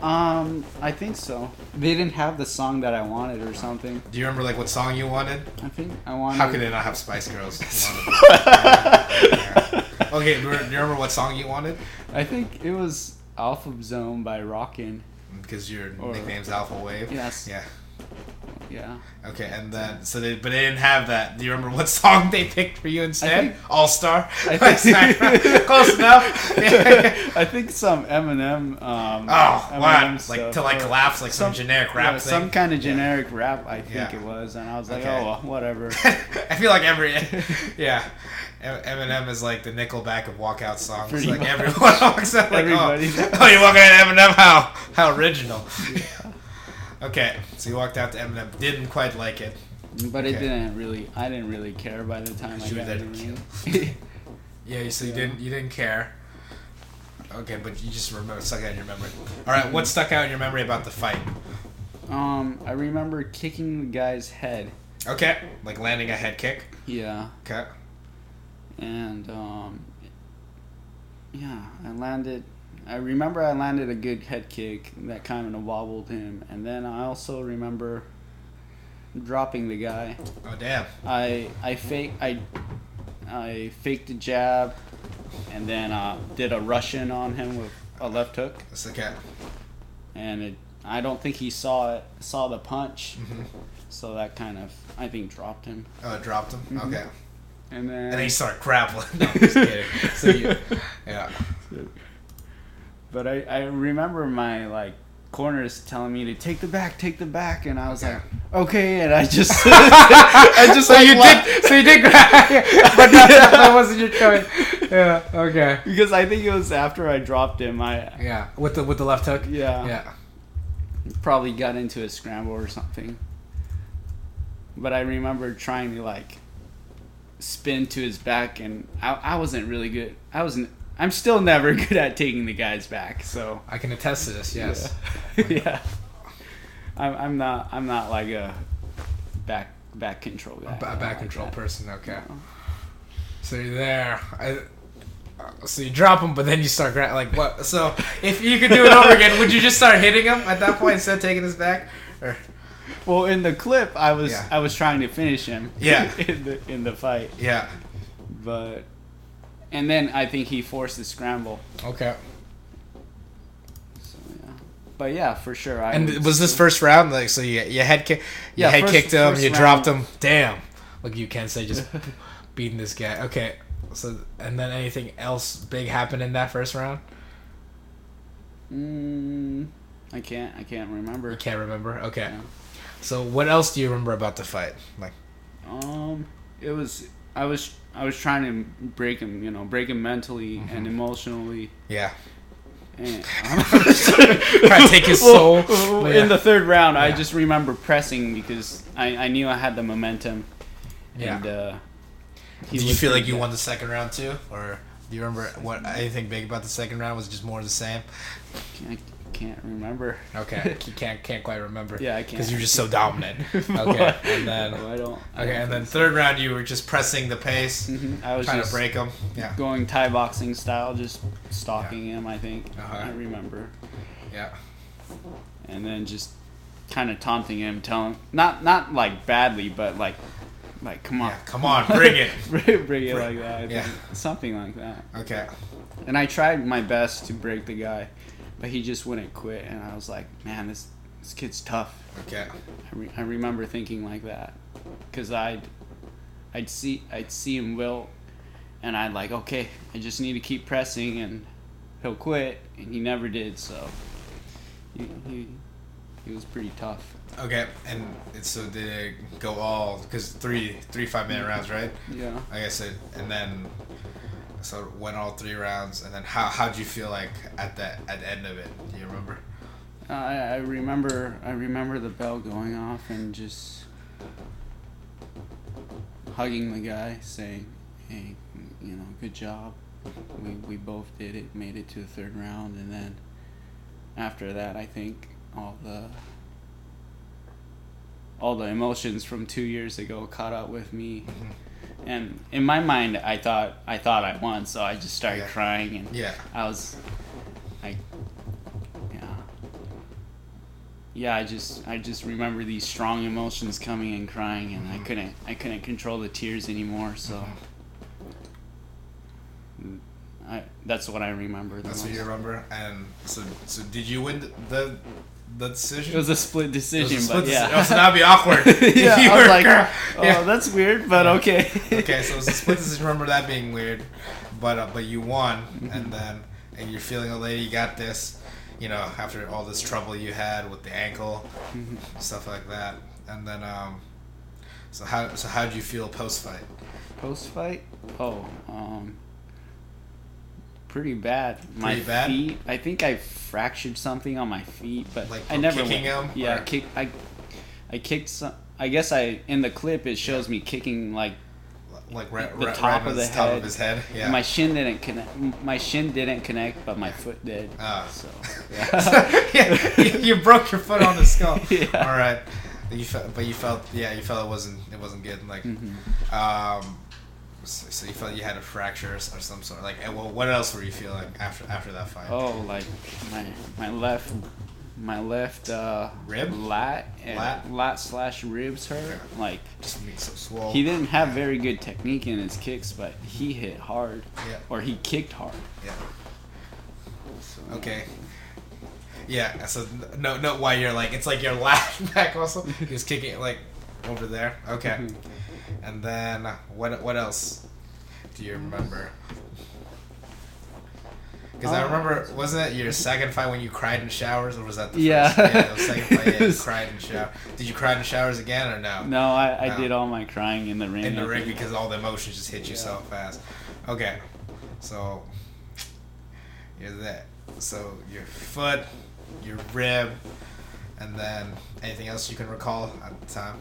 Um, I think so. They didn't have the song that I wanted or something. Do you remember like what song you wanted? I think I wanted. How could they not have Spice Girls? Yeah. Okay, do you remember what song you wanted? I think it was Alpha Zone by Rockin'. Because your Or- nickname's Alpha Wave. Yes. Yeah. Yeah. Okay, and then so they but they didn't have that. Do you remember what song they picked for you instead? All Star. Close enough. I think some Eminem. Um, Oh, Eminem wow! Stuff, to like or collapse like some, some- generic rap yeah, thing. some kind of generic rap. I think Yeah. it was, and I was like, Okay. oh, whatever. I feel like every yeah, Eminem is like the Nickelback of walkout songs. Pretty like much. everyone walks out like, Everybody. oh, oh, you're walking at Eminem? How how original. Okay, so you walked out to Eminem, didn't quite like it. But it didn't really. I didn't really care by the time I got to the. Yeah, so you Yeah. didn't you didn't care. Okay, but you just remember stuck out in your memory. All right, what stuck out in your memory about the fight? um, I remember kicking the guy's head. Okay, like landing a head kick. Yeah, Okay. and um, yeah, I landed. I remember I landed a good head kick that kind of wobbled him, and then I also remember dropping the guy. Oh damn. I I fake I I faked a jab, and then uh, did a Russian on him with a left hook, That's cat, and it. I don't think he saw it, saw the punch, Mhm. so that kind of I think dropped him. Oh, it dropped him. Mhm. Okay. And then And then he started grappling. No, I'm just kidding. So you, yeah. But I, I remember my like corners telling me to take the back, take the back, and I was Okay. like, okay, and I just, I just So like, you left- did. So you did grab, but that, that wasn't your choice. Yeah. Okay. because I think it was after I dropped him. I Yeah. With the with the left hook. yeah, Yeah. probably got into a scramble or something. But I remember trying to like spin to his back, and I, I wasn't really good. I wasn't. I'm still never good at taking the guy's back. So I can attest to this. Yes. Yeah. yeah. I'm, I'm not. I'm not like a back back control guy. A ba- back control that. person. Okay. No. So you're there. I, so you drop him, but then you start gra- like what? So if you could do it over again, would you just start hitting him at that point instead of taking his back? Or Well, in the clip, I was Yeah. I was trying to finish him. Yeah. in the in the fight, yeah. but and then I think he forced the scramble. Okay. So yeah. But yeah, for sure. I And would was this first round like so? You you head kick, you Yeah, head first- kicked him, you dropped him. Damn. Look, you can't say just beating this guy. Okay. So and then anything else big happened in that first round? Mm, I can't. I can't remember. You can't remember. Okay. Yeah. So what else do you remember about the fight? Like Um, it was. I was. I was trying to break him. You know, break him mentally Mm-hmm. and emotionally. yeah, And, Try to take his soul. Well, Yeah. In the third round, I just remember pressing because I, I knew I had the momentum. Yeah. And, uh, Did you feel like you good. won the second round too, or do you remember what anything big about the second round was just more of the same? I can't remember. Okay, you can't can't quite remember. Yeah, I can't. because you're just so dominant. Okay, and then No, I don't. I okay, don't and then third round you were just pressing the pace. Mhm, I was trying just to break him. Yeah, going Thai boxing style, just stalking him. I think Uh-huh. I remember, yeah, and then just kind of taunting him, telling not not like badly, but like like come on, yeah. Come on, bring it. bring, bring it like that. Yeah. something like that. Okay, And I tried my best to break the guy, but he just wouldn't quit. And I was like, man, this this kid's tough. okay, I, re- I remember thinking like that, cause I'd I'd see I'd see him wilt, and I'd like, okay, I just need to keep pressing, and he'll quit, and he never did. So he he, he was pretty tough. okay. And so did it go all because three three five minute rounds, right? Yeah. I guess it, and then so it went all three rounds, and then how how'd you feel like at the at the end of it? Do you remember? Uh, I, I remember I remember the bell going off and just hugging the guy, saying, "Hey, you know, good job. We we both did it, made it to the third round." And then after that, I think all the all the emotions from two years ago caught up with me. Mm-hmm. And in my mind, I thought I thought I won, so I just started Yeah. crying and Yeah. I was, I, yeah, yeah. I just, I just remember these strong emotions coming and crying, and I mm-hmm. couldn't, I couldn't control the tears anymore. So, mm-hmm. I, that's what I remember. The That's most. what you remember. And so so did you win the the, decision? It was a split It was a decision, split but deci- yeah. Oh, so that'd be awkward. yeah, you I was like, oh, yeah. that's weird, but okay. okay, so it was a split decision. Remember that being weird, but uh, but you won, Mm-hmm. and then and you're feeling a lady. You got this, you know, after all this trouble you had with the ankle, Mm-hmm. stuff like that, and then um, so how so how did you feel post fight? Post fight? Oh, um, pretty bad. My Pretty bad? feet. I think I fractured something on my feet, but Like I never kicking went- Yeah, or- kick. I I kicked some. I guess I in the clip it shows me kicking like Like right, The top right of the top head. of his head. Yeah. my shin didn't connect. My shin didn't connect, but my foot did. Ah. So yeah, you, you broke your foot on the skull. Yeah. All right. You felt, but you felt, yeah, you felt it wasn't, it wasn't good. Like, Mm-hmm. um, so, you felt you had a fracture or some sort. Like, eh, well, what else were you feeling after after that fight? oh, like my my left my left uh, Rib? lat and Lat? lat slash ribs hurt. Okay. Like Just being so swole. he didn't have very good technique in his kicks, but he hit hard Yeah. or he kicked hard. Yeah. So, Okay. Yeah. So no, no. Why you're like it's like your last back muscle. He was kicking it like over there. Okay. Mm-hmm. And then what? What else do you remember? Because I Uh, remember, wasn't it your second fight when you cried in showers, or was that the Yeah. first? Yeah, the second fight. Yeah, you cried in shower. Did you cry in showers again or no? No, I, I No. did all my crying in the ring. in the ring because all the emotions just hit you Yeah. so fast. Okay, so you're that. So your foot, your rib, and then anything else you can recall at the time.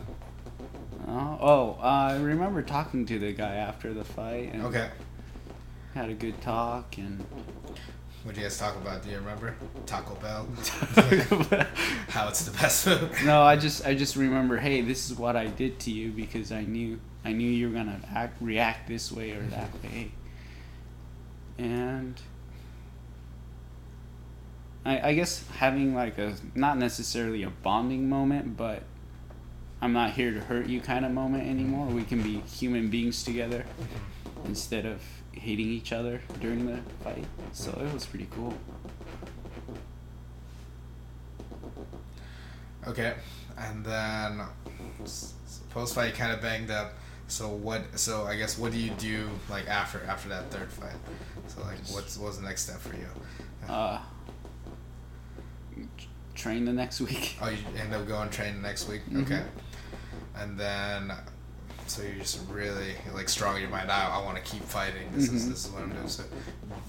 Oh, oh uh, I remember talking to the guy after the fight and Okay, had a good talk and what do you guys talk about? Do you remember Taco Bell? How it's the best food. no, I just I just remember, hey, this is what I did to you because I knew I knew you were gonna act react this way or that way, and I I guess having like a not necessarily a bonding moment, but I'm not here to hurt you kind of moment anymore. We can be human beings together instead of hating each other during the fight. So it was pretty cool. Okay, and then post fight kind of banged up. So what? So I guess what do you do like after after that third fight? So like what's what was the next step for you? Uh, train the next week. Oh, you end up going train the next week. Mhm. Okay, and then so you're just really like strong in your mind. I, I want to keep fighting. This is Mhm. this is what I'm doing. So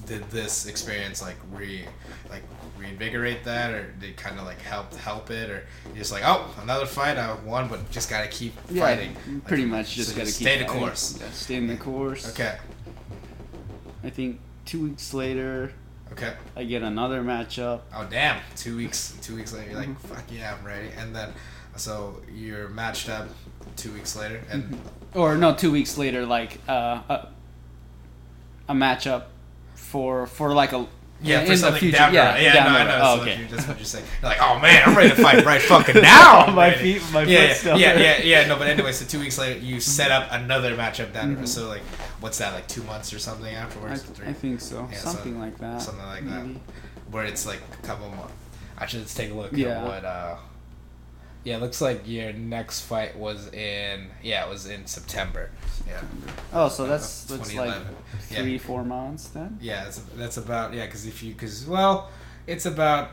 did this experience like re like reinvigorate that, or did kind of like help help it, or you're just like oh another fight I won, but just gotta keep fighting. pretty Like, much just so gotta just keep stay the fighting. course. Yeah, stay in the course. Okay. I think two weeks later, Okay. I get another matchup. Oh damn! Two weeks. Two weeks later, you're like, Mhm. fuck yeah, I'm ready. And then, so you're matched up two weeks later, and Mm-hmm. Or no, two weeks later, like uh, a, a matchup for for like a Yeah, in for the something future. down yeah. Yeah, down no, the I know. Oh, what okay. that's what you're saying. Like, oh man, I'm ready to fight right fucking now. My feet, my yeah, still. yeah, yeah, yeah. No, but anyway, so two weeks later, you set up another matchup down the. Mhm. So like, what's that? Like two months or something I, afterwards? Three, I think so. Yeah, so- Something like that. something like that. where it's like a couple more. Actually, let's take a look Yeah. at what. uh Yeah, it looks like your next fight was in. Yeah, it was in September. Yeah. Oh, so that's Of that's like 2011. Yeah. three, four months then. Yeah, that's, that's about yeah. Because if you because well, it's about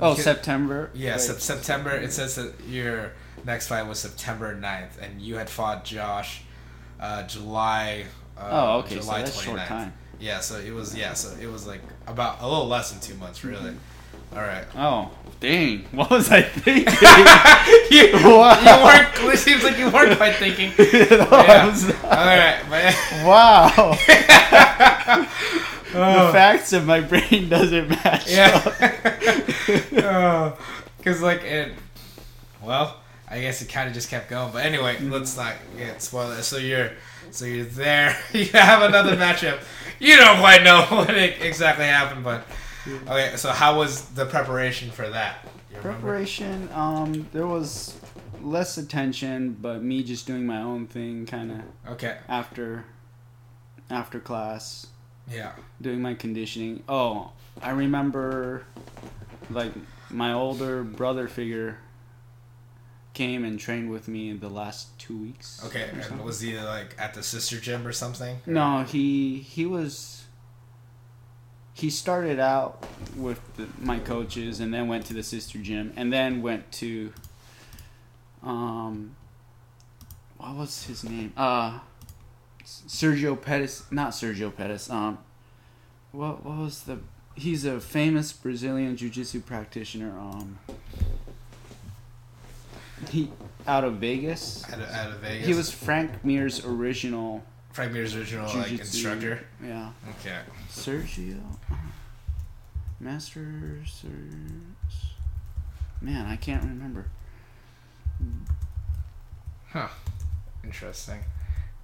Oh, Because- September. yeah Wait. sep- September. It says that your next fight was September 9th, and you had fought Josh, uh, July. Uh, Oh, okay. July so that's short 29th. time. Yeah, so it was yeah, so it was like about a little less than two months, really. Mm-hmm. All right. Oh, dang! What was I thinking? you, Wow. you weren't. It seems like you weren't quite thinking. No, Yeah. All right, but Wow. Oh. The facts of my brain doesn't match. yeah. Because like it. Well, I guess it kind of just kept going. But anyway, Mm-hmm. let's not get spoiled. So you're, so you're there. You have another matchup. You don't quite know what it exactly happened, but okay. So how was the preparation for that? Preparation. Um, there was less attention, but me just doing my own thing, kind of Okay. after after class, Yeah. doing my conditioning. Oh, I remember, like my older brother figure came and trained with me in the last two weeks. Okay. And was he like at the sister gym or something? No, he he was. He started out with the, my coaches, and then went to the sister gym, and then went to. Um. What was his name? Uh. Sergio Pettis, not Sergio Pettis. Um. what what was the? He's a famous Brazilian jiu-jitsu practitioner. Um, he out of Vegas. Out of, out of Vegas. He was Frank Mir's original Frank Mir's original like jiu-jitsu- instructor. Yeah, Okay. Sergio, Master Ser- Man, I can't remember. Huh. Interesting.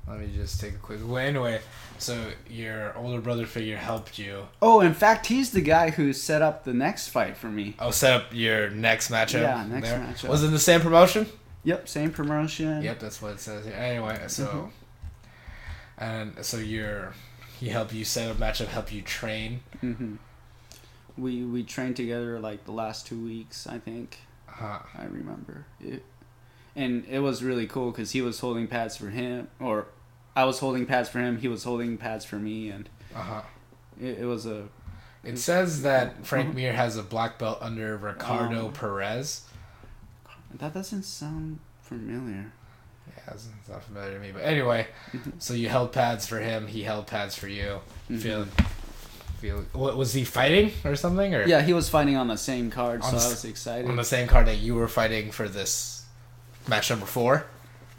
Let me just take a quick. Well, anyway, so your older brother figure helped you. Oh, in fact, he's the guy who set up the next fight for me. Oh, set up your next matchup. Yeah, next matchup. Was it the same promotion? Yep, same promotion. Yep, that's what it says here. Anyway, so mm-hmm. And so you're he helped you set up matchup, help you train. hmm We we trained together like the last two weeks, I think. Huh. I remember it, and it was really cool because he was holding pads for him, or I was holding pads for him. He was holding pads for me, and Uh huh. it, it was a It says that Frank Mhm. Mir has a black belt under Ricardo Um, Pires. that doesn't sound familiar. Yeah, it's not familiar to me, but anyway, so you held pads for him, he held pads for you. Mhm. Feel, feel. What was he fighting or something, or Yeah, he was fighting on the same card, so the I was excited. on the same card that you were fighting for this match number four?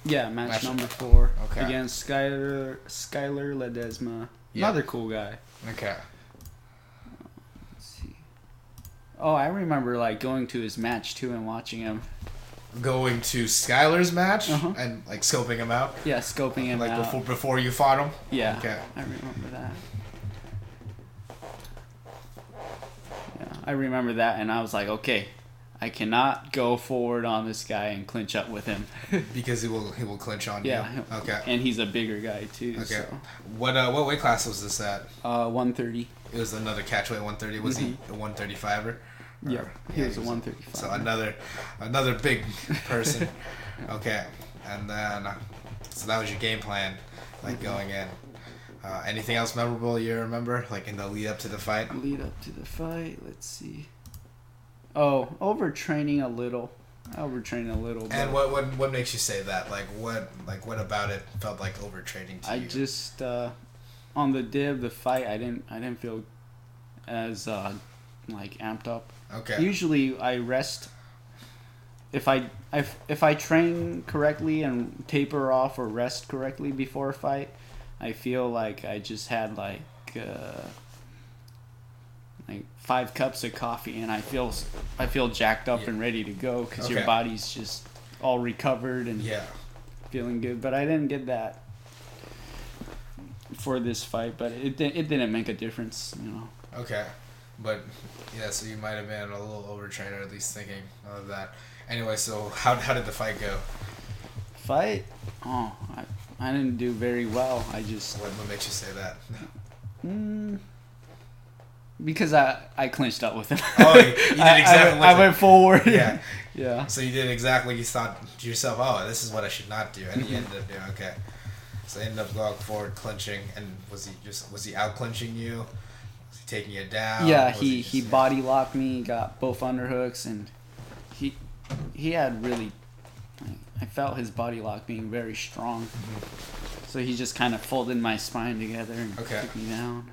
yeah, match, match- number four Okay. against Skyler Skyler Ledesma. Yeah. Another cool guy. Okay. Let's see. Oh, I remember like going to his match too and watching him. Going to Skylar's match Uh-huh. and like scoping him out, Yeah, scoping him like out. before before you fought him. Yeah. Okay. I remember that. Yeah, I remember that, and I was like, okay, I cannot go forward on this guy and clinch up with him. Because he will he will clinch on yeah. you. Okay. And he's a bigger guy too. Okay. So. What uh what weight class was this at? Uh, one thirty. It was another catchweight 130. Was he a 135er? Yeah, Or- he yeah, he was a one thirty five. So another another big person. okay. And then uh, so that was your game plan, like Mm-hmm. going in. Uh, anything else memorable you remember, like in the lead up to the fight? Lead up to the fight. Let's see. Oh, overtraining a little. Overtraining a little. Bit. And what what what makes you say that? Like what like what about it felt like overtraining to I you? I just uh, on the day of the fight, I didn't. I didn't feel as uh, like amped up. Okay. Usually, I rest. If I if, if I train correctly and taper off or rest correctly before a fight, I feel like I just had like uh, like five cups of coffee and I feel I feel jacked up Yeah. and ready to go because your body's just all recovered and yeah. feeling good. But I didn't get that for this fight, but it it didn't make a difference, you know. Okay. But yeah, so you might have been a little overtrained, or at least thinking of that. Anyway, so how how did the fight go? Fight? Oh, I, I didn't do very well. I just What, what makes you say that? mm, because I I clinched up with him. Oh, you- you did I- I exactly went- what I, went forward. Yeah. yeah. So you did exactly what you thought to yourself. Oh, this is what I should not do, and you ended up doing okay. So you ended up going forward, clinching, and was he just was he out clinching you? Was he taking you down? Yeah, Was he he body locked me, got both underhooks, and he he had really. I felt his body lock being very strong. So he just kind of folded my spine together and Okay. took me down.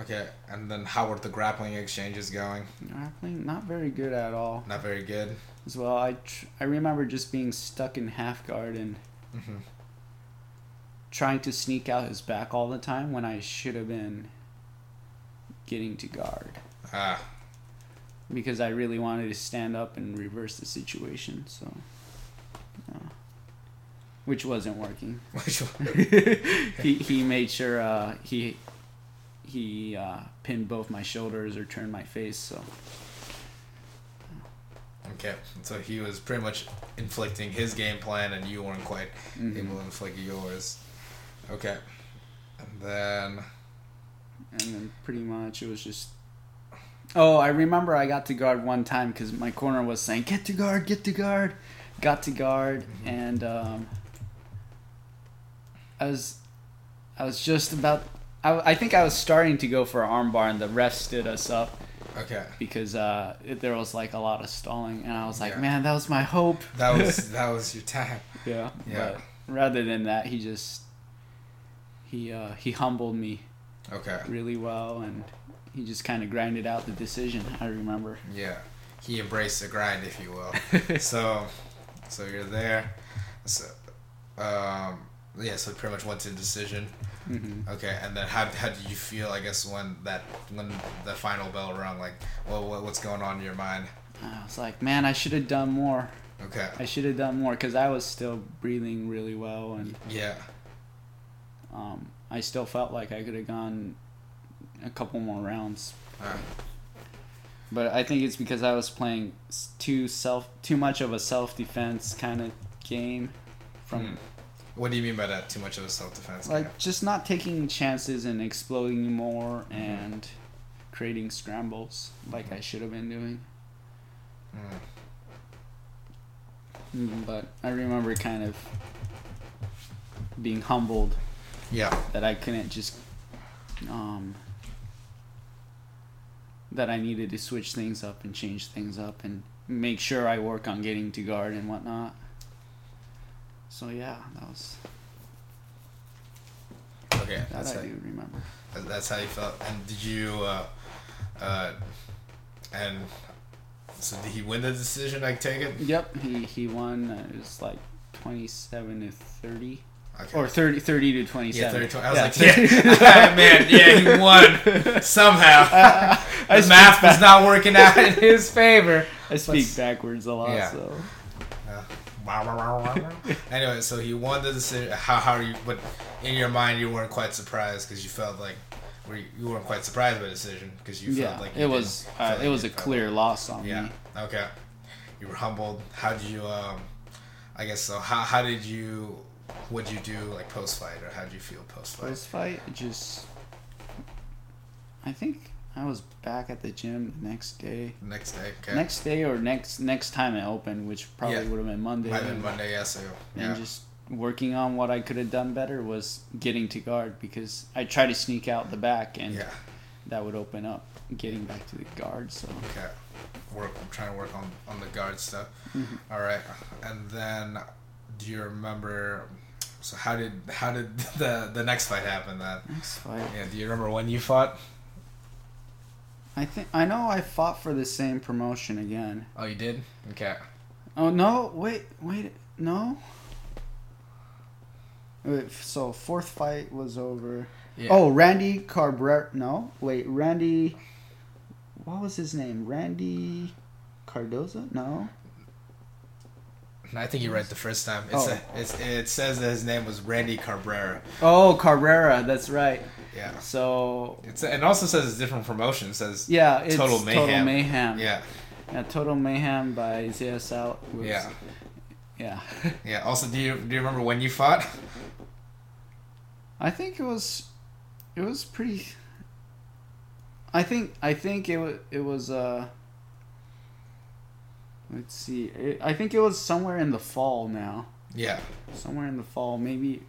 Okay, and then how were the grappling exchanges going? Grappling, not very good at all. Not very good. As well, I tr- I remember just being stuck in half guard and hmm trying to sneak out his back all the time when I should have been getting to guard Ah, because I really wanted to stand up and reverse the situation. So, uh, which wasn't working. he he made sure uh, he he uh, pinned both my shoulders or turned my face. So Okay, so he was pretty much inflicting his game plan, and you weren't quite Mhm. able to inflict yours. Okay, and then and then pretty much it was just. Oh, I remember I got to guard one time because my corner was saying, "Get to guard, get to guard." Got to guard, and um, I was, I was just about. I, I think I was starting to go for an armbar, and the ref stood us up okay, because uh, it, there was like a lot of stalling, and I was like, Yeah. "Man, that was my hope." that was that was your time. Yeah. Yeah. But rather than that, he just he uh, he humbled me Okay. really well, and he just kind of grinded out the decision. I remember. Yeah. He embraced the grind, if you will. so, so you're there. So, um, yeah. So pretty much went to decision. hmm Okay, and then how, how did you feel? I guess when that when the final bell rung, like, what, what what's going on in your mind? I was like, man, I should have done more. Okay. I should have done more because I was still breathing really well, and Yeah. um, I still felt like I could have gone a couple more rounds. But I think it's because I was playing too self, too much of a self defense kind of game, from Hmm. What do you mean by that? Too much of a self defense? like just not taking chances and exploding more Mm-hmm. and creating scrambles like I should have been doing. Mm. Mm, But I remember kind of being humbled Yeah. that I couldn't just um that I needed to switch things up and change things up and make sure I work on getting to guard and whatnot. So yeah, that was Okay. that That's I how, do remember. that's how you felt. And did you? Uh, uh, and so did he win the decision? I take it. Yep, he he won. Uh, it was like twenty seven to thirty. Okay. Or 30, 30 to yeah, 30, 20. I was Yeah, like, yeah, man, yeah, he won somehow. I the speak math was not working out in his favor. I speak Let's- backwards a lot, Yeah. so. anyway, so he won the decision. How how are you? But in your mind, you weren't quite surprised because you felt like, were you, you weren't quite surprised by the decision because you yeah, felt like you it was uh, like it was a clear like- loss on Yeah. me. Okay. You were humbled. How did you? Um, I guess so. How how did you? What'd you do like post fight, or how did you feel post fight? Post fight, just I think I was back at the gym the next day. Next day. Okay. Next day or next next time it opened, which probably Yeah. would have been Monday. Might have been Monday. Yeah. So And just working on what I could have done better was getting to guard because I tried to sneak out the back and Yeah. that would open up getting back to the guard. So Okay. Work. I'm trying to work on on the guard stuff. Mhm. All right. And then, do you remember? So how did how did the the next fight happen then? next fight, Yeah. Do you remember when you fought? I think I know I fought for the same promotion again. Oh, you did. Okay. Oh no! Wait, wait, no. Wait, so fourth fight was over. Yeah. Oh, Randy Cabrera. No, wait, Randy. What was his name? Randy Cardoza? No. I think you're right the first time. It's, Oh. a, it's it says that his name was Randy Cabrera. Oh, Cabrera. That's right. Yeah. So It's and also says it's different promotion. It says yeah, Total Total Mayhem. Mayhem. yeah, Yeah, Total Mayhem by ZSL. Was- yeah, Yeah. yeah. Also, do you do you remember when you fought? I think it was, it was pretty. I think I think it was it was uh. Let's see. It, I think it was somewhere in the fall now. Yeah. Somewhere in the fall, maybe.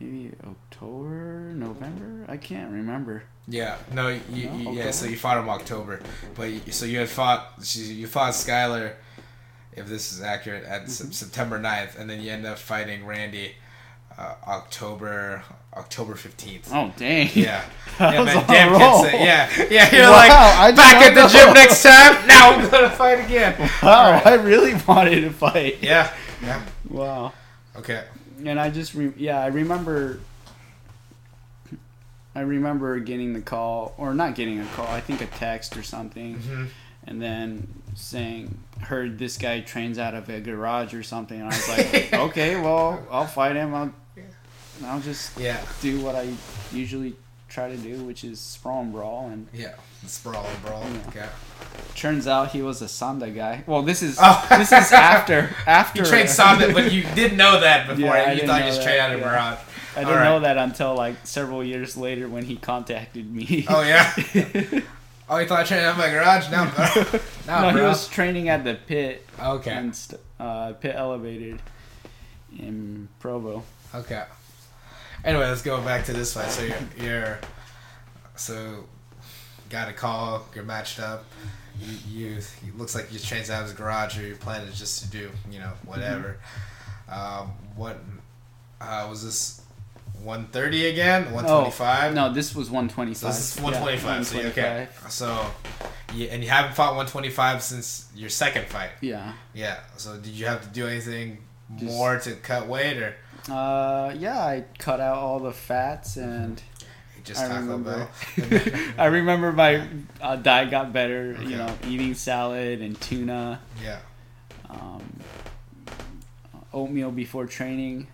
Maybe October, November. I can't remember. Yeah, no, you, No? you yeah. So you fought him October, but you, so you had fought you fought Skylar, if this is accurate, at Mm-hmm. September 9th, and then you end up fighting Randy, uh, October October fifteenth. Oh dang! Yeah, yeah, man, damn roll. say- yeah, yeah. You're Wow, I like did back at the know. gym next time. Now I'm gonna fight again. Wow, I really wanted to fight. Yeah, yeah. Wow. Okay. and I just re- yeah I remember I remember getting the call or not getting a call I think a text or something hmm and then saying heard this guy trains out of a garage or something and I was like okay well I'll fight him I'll I'll just Yeah, do what I usually try to do which is sprawl and brawl and yeah. Sprawl and brawl. Yeah. Okay. turns out he was a Sanda guy well this is Oh. this is after after You trained Sanda, but you didn't know that before. Yeah, you thought you just trained out of yeah. garage. I didn't right. know that until like several years later when he contacted me. Oh yeah. oh, you thought I trained out of my garage? No, bro. No, no, he was training at the pit Okay. and st- uh, pit elevated in Provo. Okay. Anyway, let's go back to this fight. So you're, you're so got a call. You're matched up. You, you it looks like you just trained out of his garage, or your plan is just to do you know whatever. Um, what uh, was this? 130 again? 125? No, this was 125. So this is Yeah, 125. so you- okay. So, yeah, and you haven't fought 125 since your second fight. Yeah. Yeah. So did you have to do anything Just- more to cut weight or Uh, yeah, I cut out all the fats and just I remember. I remember my uh, diet got better. Okay. You know, eating salad and tuna, yeah. um, oatmeal before training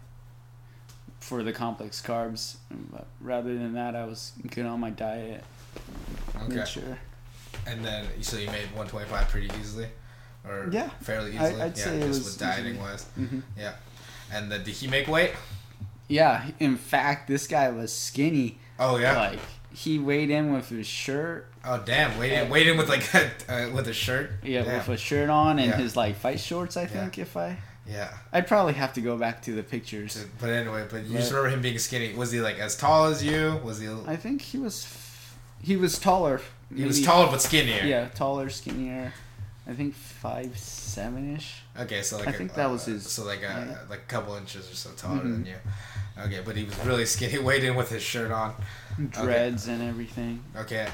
for the complex carbs. But rather than that, I was good on my diet. Okay. Sure. And then you so you made 125 pretty easily, or Yeah. fairly easily. I'd yeah, say it just was with dieting easily. wise. hmm Yeah. And then did he make weight? Yeah. In fact, this guy was skinny. Oh yeah. Like he weighed in with his shirt. oh damn. Wait in, wait in with like a, uh, with a shirt. Yeah, Damn. with a shirt on and Yeah. his like fight shorts. I Yeah. think if I, Yeah. I'd probably have to go back to the pictures. But anyway, but you just remember him being skinny. Was he like as tall as you? Was he? I think he was, he was taller. He was taller but skinnier. Yeah, taller, skinnier. I think five seven ish. Okay, so like I a- think that uh, was his So like a like a couple inches or so taller Mhm. than you. Okay, but he was really skinny. Weighed in with his shirt on. Dreads and everything. Okay,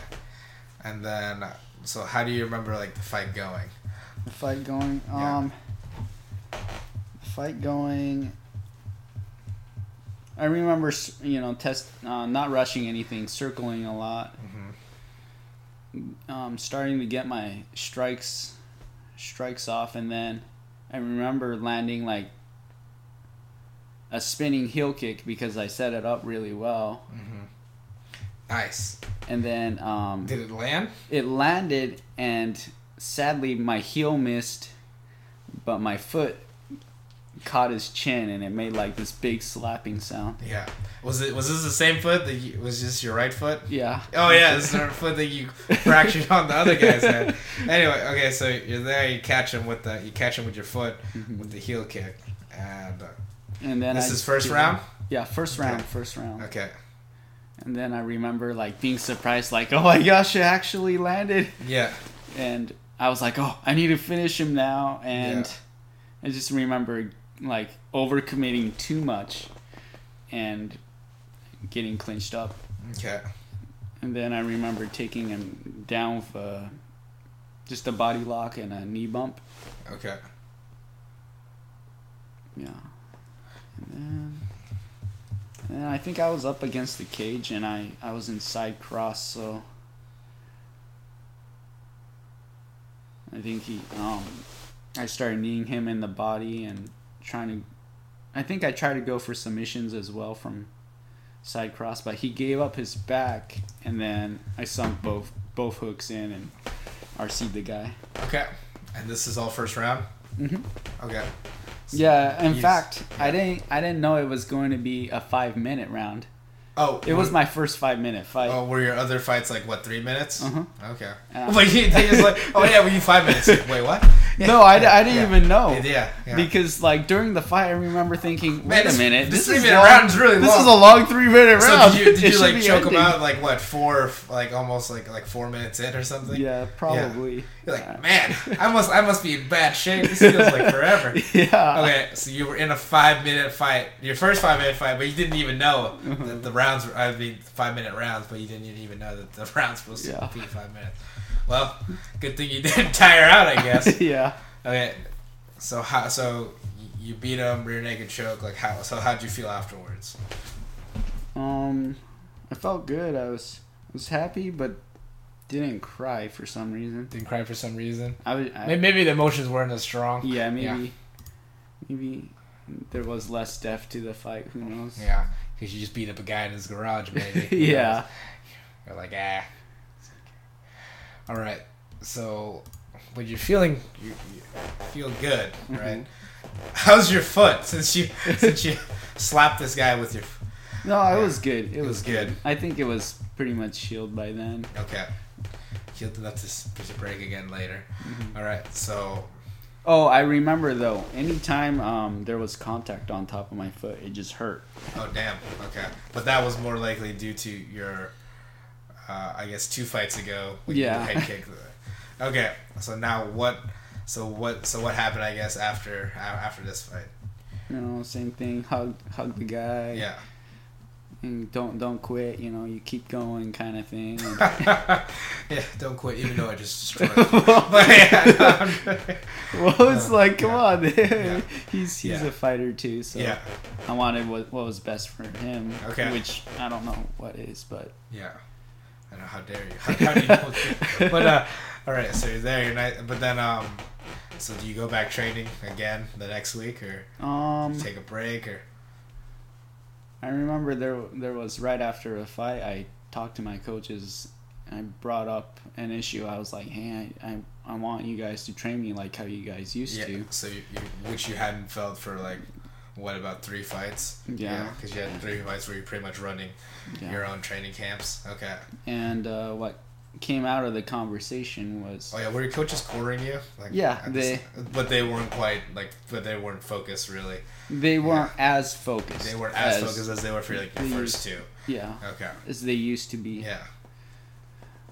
and then so how do you remember like the fight going? The fight going. Yeah. Um. The fight going. I remember, you know, test uh, not rushing anything, circling a lot. Mm-hmm. um, starting to get my strikes strikes off and then I remember landing like a spinning heel kick because I set it up really well Mm-hmm. Nice. and then um, Did it land? it landed and sadly my heel missed but my foot caught his chin and it made like this big slapping sound Yeah. Was it was this the same foot that you, was this your right foot? yeah Oh yeah, this is the foot that you fractured on the other guy's head. Anyway, okay, so you're there. You catch him with the you catch him with your foot Mhm. with the heel kick, and uh, and then this I is first round. yeah first round first round Okay. And then I remember like being surprised, like, oh my gosh, it actually landed. Yeah. And I was like, oh, I need to finish him now. And Yeah. I just remember like overcommitting too much and getting clinched up. Okay. And then I remember taking him down with uh, just a body lock and a knee bump. Okay. Yeah. And then, and then I think I was up against the cage and I, I was inside cross, so I think he um I started kneeing him in the body and trying to I think I tried to go for submissions as well from side cross, but he gave up his back and then I sunk both both hooks in and RC'd the guy. Okay. And this is all first round. hmm Okay. Yeah, in fact, I didn't I didn't know it was going to be a five minute round. Oh, It was my first five minute fight. Oh, were your other fights like what three minutes? Uh-huh. Okay. Uh, but you they just like, oh yeah, we need five minutes. Wait, what? no, I, I didn't Yeah. even know. Yeah. yeah. Because like during the fight, I remember thinking, wait this- a minute, this this, is three-minute long, round is really This long. This is a long three minute so round. did you, did you like choke him out like what four like almost like like four minutes in or something? Yeah, probably. You're like, man, I must I must be in bad shape. This feels like forever. yeah. Okay, so you were in a five minute fight, your first five minute fight, but you didn't even know that the rounds I mean, five minute rounds, but you didn't even know that the rounds were supposed Yeah. to be five minutes. Well, good thing you didn't tire out, I guess. yeah. Okay, so how, so you beat him, rear naked choke, like how, so how'd you feel afterwards? Um, I felt good. I was was happy, but didn't cry for some reason. Didn't cry for some reason? I was. I, Maybe, maybe the emotions weren't as strong. yeah, maybe. Yeah. Maybe there was less depth to the fight. Who knows? Yeah, because you just beat up a guy in his garage, maybe. yeah. You're like, ah. All right. So, but you're feeling, you, you feel good, right? How's your foot since you since you slapped this guy with your? No, it Yeah. was good. It, It was, was good. I think it was pretty much healed by then. Okay. Healed enough to, to break again later. All right. So, Oh, I remember though. Anytime um, there was contact on top of my foot, it just hurt. oh damn. Okay. But that was more likely due to your, uh, I guess, two fights ago. when you Yeah. Head kick. Okay. So now what? So what? So what happened? I guess after after this fight. You know, same thing. Hug, hug the guy. Yeah. And don't don't quit. You know, you keep going, kind of thing. Yeah, don't quit, even though I just destroyed. you. but yeah, no, well, it's like, come yeah. on, Yeah. he's he's Yeah. a fighter too. So yeah, I wanted what what was best for him. Okay. Which I don't know what is, but yeah. I know. How dare you? How, how do you know? but uh, all right. So you're there. You're not. But then um, so do you go back training again the next week, or um, take a break, or I remember there there was right after a fight. I talked to my coaches. I brought up an issue. I was like, "Hey, I, I, I want you guys to train me like how you guys used yeah? to." So you, you, which you hadn't felt for like what about three fights? Yeah. because you had three fights where you're pretty much running Yeah. your own training camps. Okay. And uh, what came out of the conversation was, Oh yeah, were your coaches quartering you? Like, Yeah, they- this- but they weren't quite like, but they weren't focused really. They weren't as focused. They weren't as, focused as they were for like they first two. Yeah, Okay. as they used to be. Yeah.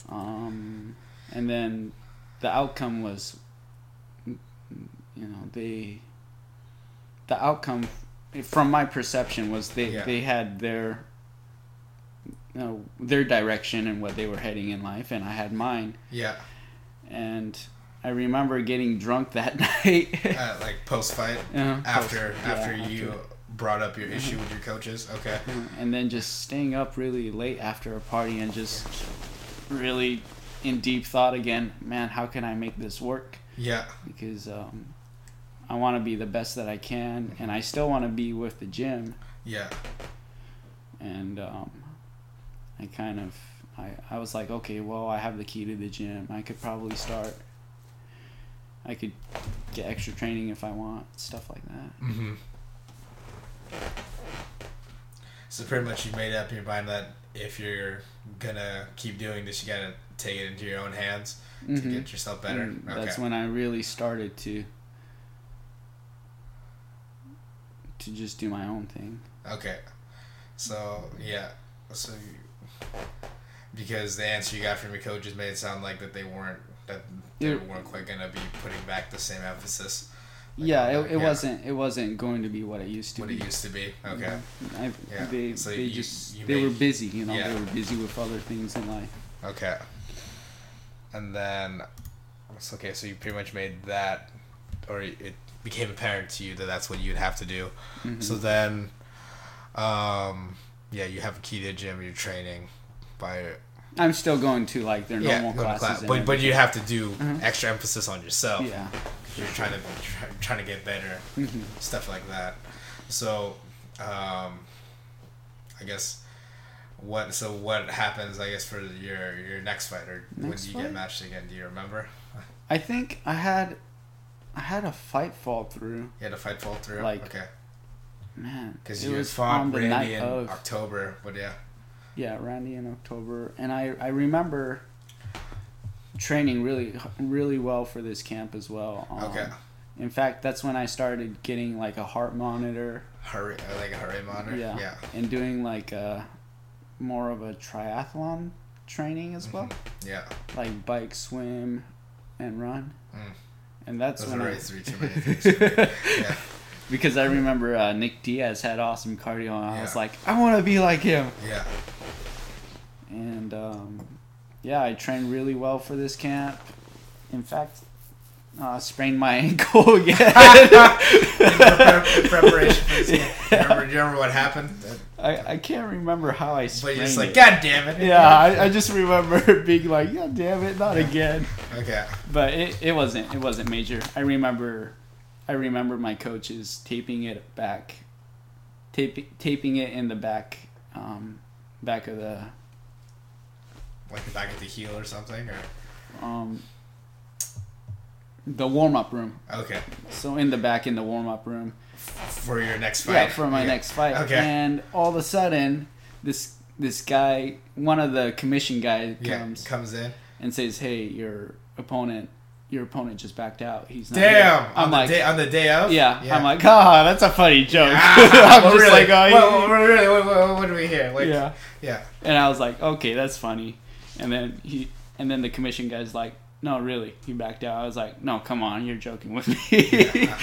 Um, and then the outcome was, you know, they. The outcome, from my perception, was they Yeah. they had their. You know, their direction and what they were heading in life, and I had mine. Yeah. And I remember getting drunk that night. Uh, like post fight Uh, after post- yeah, after you brought up your issue with your coaches. Okay. and then just staying up really late after a party and just really in deep thought again man how can i make this work Yeah. because um, i want to be the best that i can and i still want to be with the gym Yeah. and um, i kind of I, I was like okay well i have the key to the gym i could probably start i could get extra training if i want stuff like that Mm-hmm. So pretty much you made up your mind that if you're gonna keep doing this, you gotta take it into your own hands to Mhm. get yourself better. And okay. That's when I really started to to just do my own thing. Okay. So yeah. So you, because the answer you got from your coaches made it sound like that they weren't that they weren't quite gonna be putting back the same emphasis Like, yeah, it, it yeah. wasn't it wasn't going to be what it used to what be. it used to be. Okay. I, Yeah. They So they you- just you they made- were busy, you know. Yeah. They were busy with other things in life. Okay. And then, okay. So you pretty much made that, or it became apparent to you that that's what you'd have to do. Mhm. So then, um, yeah, you have a key to the gym. You're training by I'm still going to like their normal classes. class. but but you have to do Mhm. extra emphasis on yourself. Yeah, You're trying to try, trying to get better, hmm stuff like that. So, um, I guess. What so what happens I guess for your your next fight or when Next do you get matched again? Do you remember? I think I had I had a fight fall through. You had a fight fall through. Like, okay, Man, because it you had was fought Randy in of. October, but yeah, Yeah, Randy in October, and I I remember training really really well for this camp as well. Um, okay, In fact, that's when I started getting like a heart monitor. uh, like a hurry monitor. Yeah. yeah, And doing like a more of a triathlon training as well, yeah. like bike, swim, and run. Mm. And that's Those when are I, three too many things. yeah, because I remember uh, Nick Diaz had awesome cardio, and I was like, I want to be like him. yeah, and um, yeah, I trained really well for this camp. In fact, uh, sprained my ankle again. in, preparation for this you remember, do you remember what happened? I, I can't remember how I But sprained you're just like, it. God damn it! Yeah, I, I just remember being like, God damn it, not again. Okay. But it, it wasn't it wasn't major. I remember I remember my coaches taping it back, taping taping it in the back, um, back of the Like the back of the heel or something, or um, the warm up room. okay, So in the back in the warm up room. for your next fight. Yeah, for my Okay. next fight. Okay. And all of a sudden, this this guy, one of the commission guys, Yeah, comes comes in. and says, "Hey, your opponent, your opponent just backed out. He's not." Damn! here." On I'm the like, day on the day of. yeah. I'm like, ah, that's a funny joke. Ah, I'm well, just really, like, oh, well, well, really, what, what, what do we hear? Like, yeah. yeah. And I was like, okay, that's funny. And then he, and then the commission guy's like, no, really, he backed out. I was like, no, come on, you're joking with me.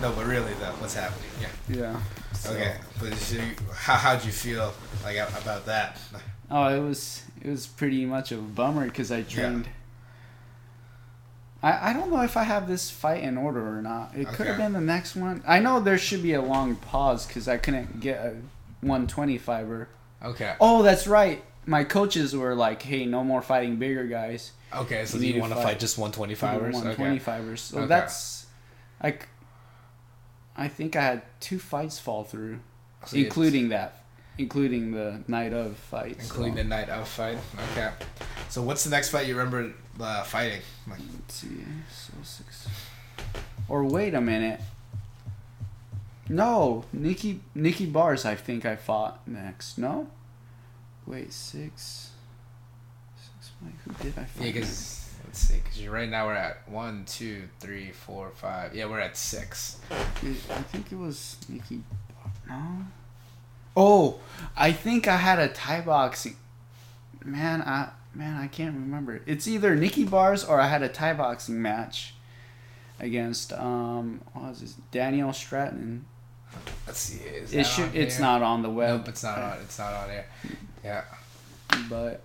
No, but really though, what's happening? Yeah. Yeah. so- Okay. But so you, how how'd you feel like about that? Oh, it was it was pretty much a bummer because I trained. I, I don't know if I have this fight in order or not. It could have been the next one. I know there should be a long pause because I couldn't get a 125er. Okay. Oh, that's right. My coaches were like, "Hey, no more fighting bigger guys. Okay. So You you, want to fight- fight just 125ers? Okay. 125ers." So Okay. that's like, I think I had two fights fall through, So including that, including the night of fight. including so. the night of fight. Okay. So what's the next fight you remember uh, fighting? Like, Let's see. So six. Or wait a minute. No, Nikki Nikki Bars. I think I fought next. No. Wait, six. Six. Wait, who did I fight? yeah, because let's see, because right now we're at one, two, three, four, five. Yeah, we're at six. I think it was Nikki. No. Oh, I think I had a Thai boxing. Man, I man, I can't remember. It's either Nikki Bars or I had a Thai boxing match against um, what was this? Daniel Stratton. Let's see. It should. It's not on the web. Nope, it's not on. It's not on there. Yeah. But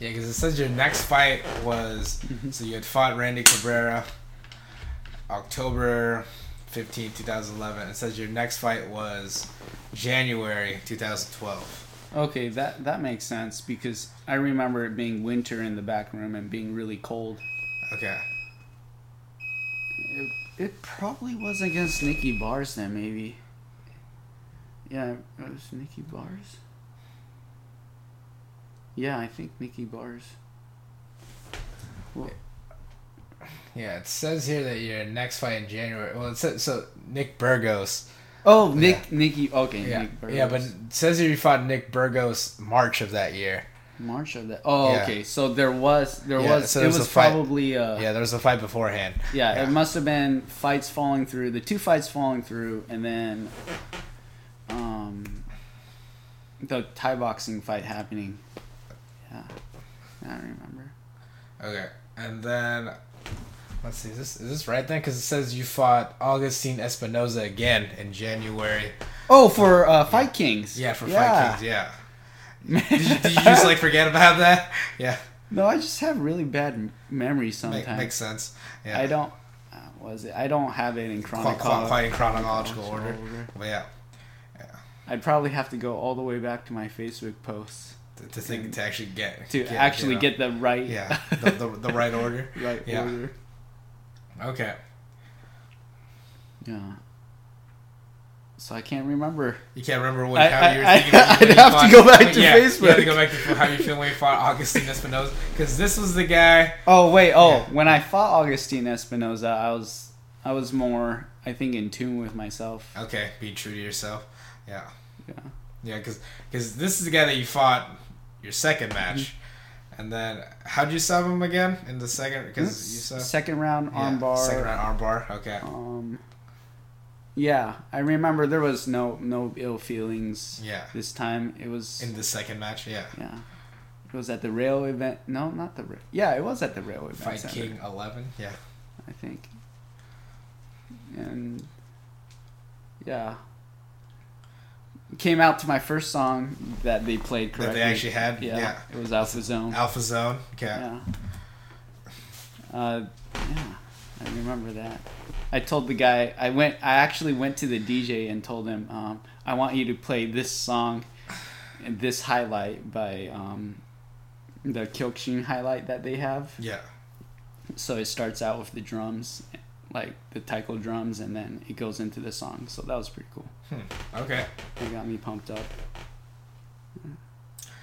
Yeah, because it says your next fight was Mhm. so you had fought Randy Cabrera, October 15, 2011. It says your next fight was January 2012. Okay, that that makes sense because I remember it being winter in the back room and being really cold. Okay. It, it probably was against Nikki Bars then, maybe. Yeah, it was Nikki Bars. Yeah, I think Nikki Bars. Well, Yeah, it says here that your next fight in January. Well, it says so Nick Burgos. Oh, Nick, Nikki. Okay, Yeah, Nick Burgos. yeah, but it says here you fought Nick Burgos March of that year. March of that. Oh, Yeah. okay. So there was, there Yeah, was, so it was was a fight- probably. Uh, Yeah, there was a fight beforehand. Yeah, Yeah. it must have been fights falling through, the two fights falling through, and then um, the Thai boxing fight happening. Yeah, I don't remember. Okay, and then let's see. Is this is this right then? Because it says you fought Augustine Espinoza again in January. Oh, for uh, Fight Kings. Yeah, for yeah. Fight Kings. Yeah. Did you, did you just like forget about that? Yeah, No, I just have really bad m- memory make, sometimes. makes sense. Yeah. I don't. Uh, was it? I don't have it in chronological. qua- quite in chronological order. But yeah, I'd probably have to go all the way back to my Facebook posts to, to think to actually get to get- actually uh, get the right. yeah the, the, the right order. right Yeah. order. Okay, Yeah. So I can't remember. you can't remember what I- how you were thinking. I'd you have to go back to yeah, You have Facebook. to go back to how you feel when you fought Augustine Espinosa because this was the guy. Oh wait, oh Yeah. when I fought Augustine Espinosa, I was I was more I think in tune with myself. Okay, be true to yourself. Yeah. Yeah. Yeah, because this is the guy that you fought your second match. And then how'd you sub him again in the second? Because you said Second round yeah, armbar. Second round armbar. Okay. Um. Yeah, I remember there was no no ill feelings Yeah. this time. It was In the second match, yeah. yeah. It was at the rail event. No, not the rail. Yeah, it was at the rail event. Fight center, King eleven. Yeah. I think. And yeah. Came out to my first song that they played That correctly. they actually had. Yeah, Yeah. it was Alpha Zone. Alpha Zone. Okay. Yeah. Uh, yeah, I remember that. I told the guy I went. I actually went to the DJ and told him, um, "I want you to play this song, and this highlight by um, the Kyokushin highlight that they have." Yeah. So it starts out with the drums, like the taiko drums, and then it goes into the song. So that was pretty cool. Okay. It got me pumped up.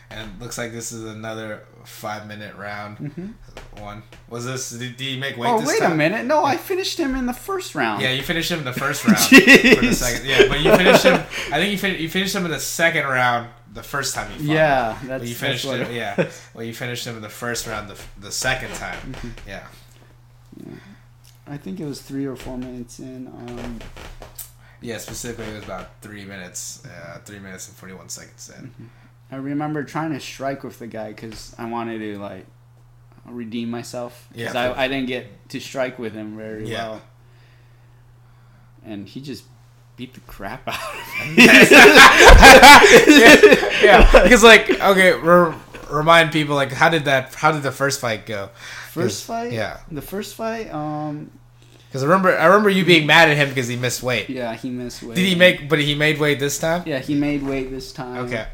And it looks like this is another five minute round. Mhm. One. Was this? Did, did you make weight Oh wait time? a minute! No, I finished him in the first round. Yeah, you finished him in the first round. for the second. Yeah, but you finished him. I think you, fin- you finished him in the second round. The first time you fought. Yeah, But that's you that's finished it Yeah. Well, you finished him in the first round. The, the second time. Mm-hmm. Yeah. I think it was three or four minutes in. Um, Yeah. Specifically, it was about three minutes. Uh, three minutes and forty one seconds in. I remember trying to strike with the guy because I wanted to like redeem myself because Yeah. I, I didn't get to strike with him very Yeah. well, and he just beat the crap out of me. yeah, because like okay, re- remind people like how did that? How did the first fight go? First fight, Yeah, the first fight, um, because I remember I remember you being mad at him because he missed weight. yeah, he missed weight. Did he make? But he made weight this time. Yeah, he made weight this time. Okay.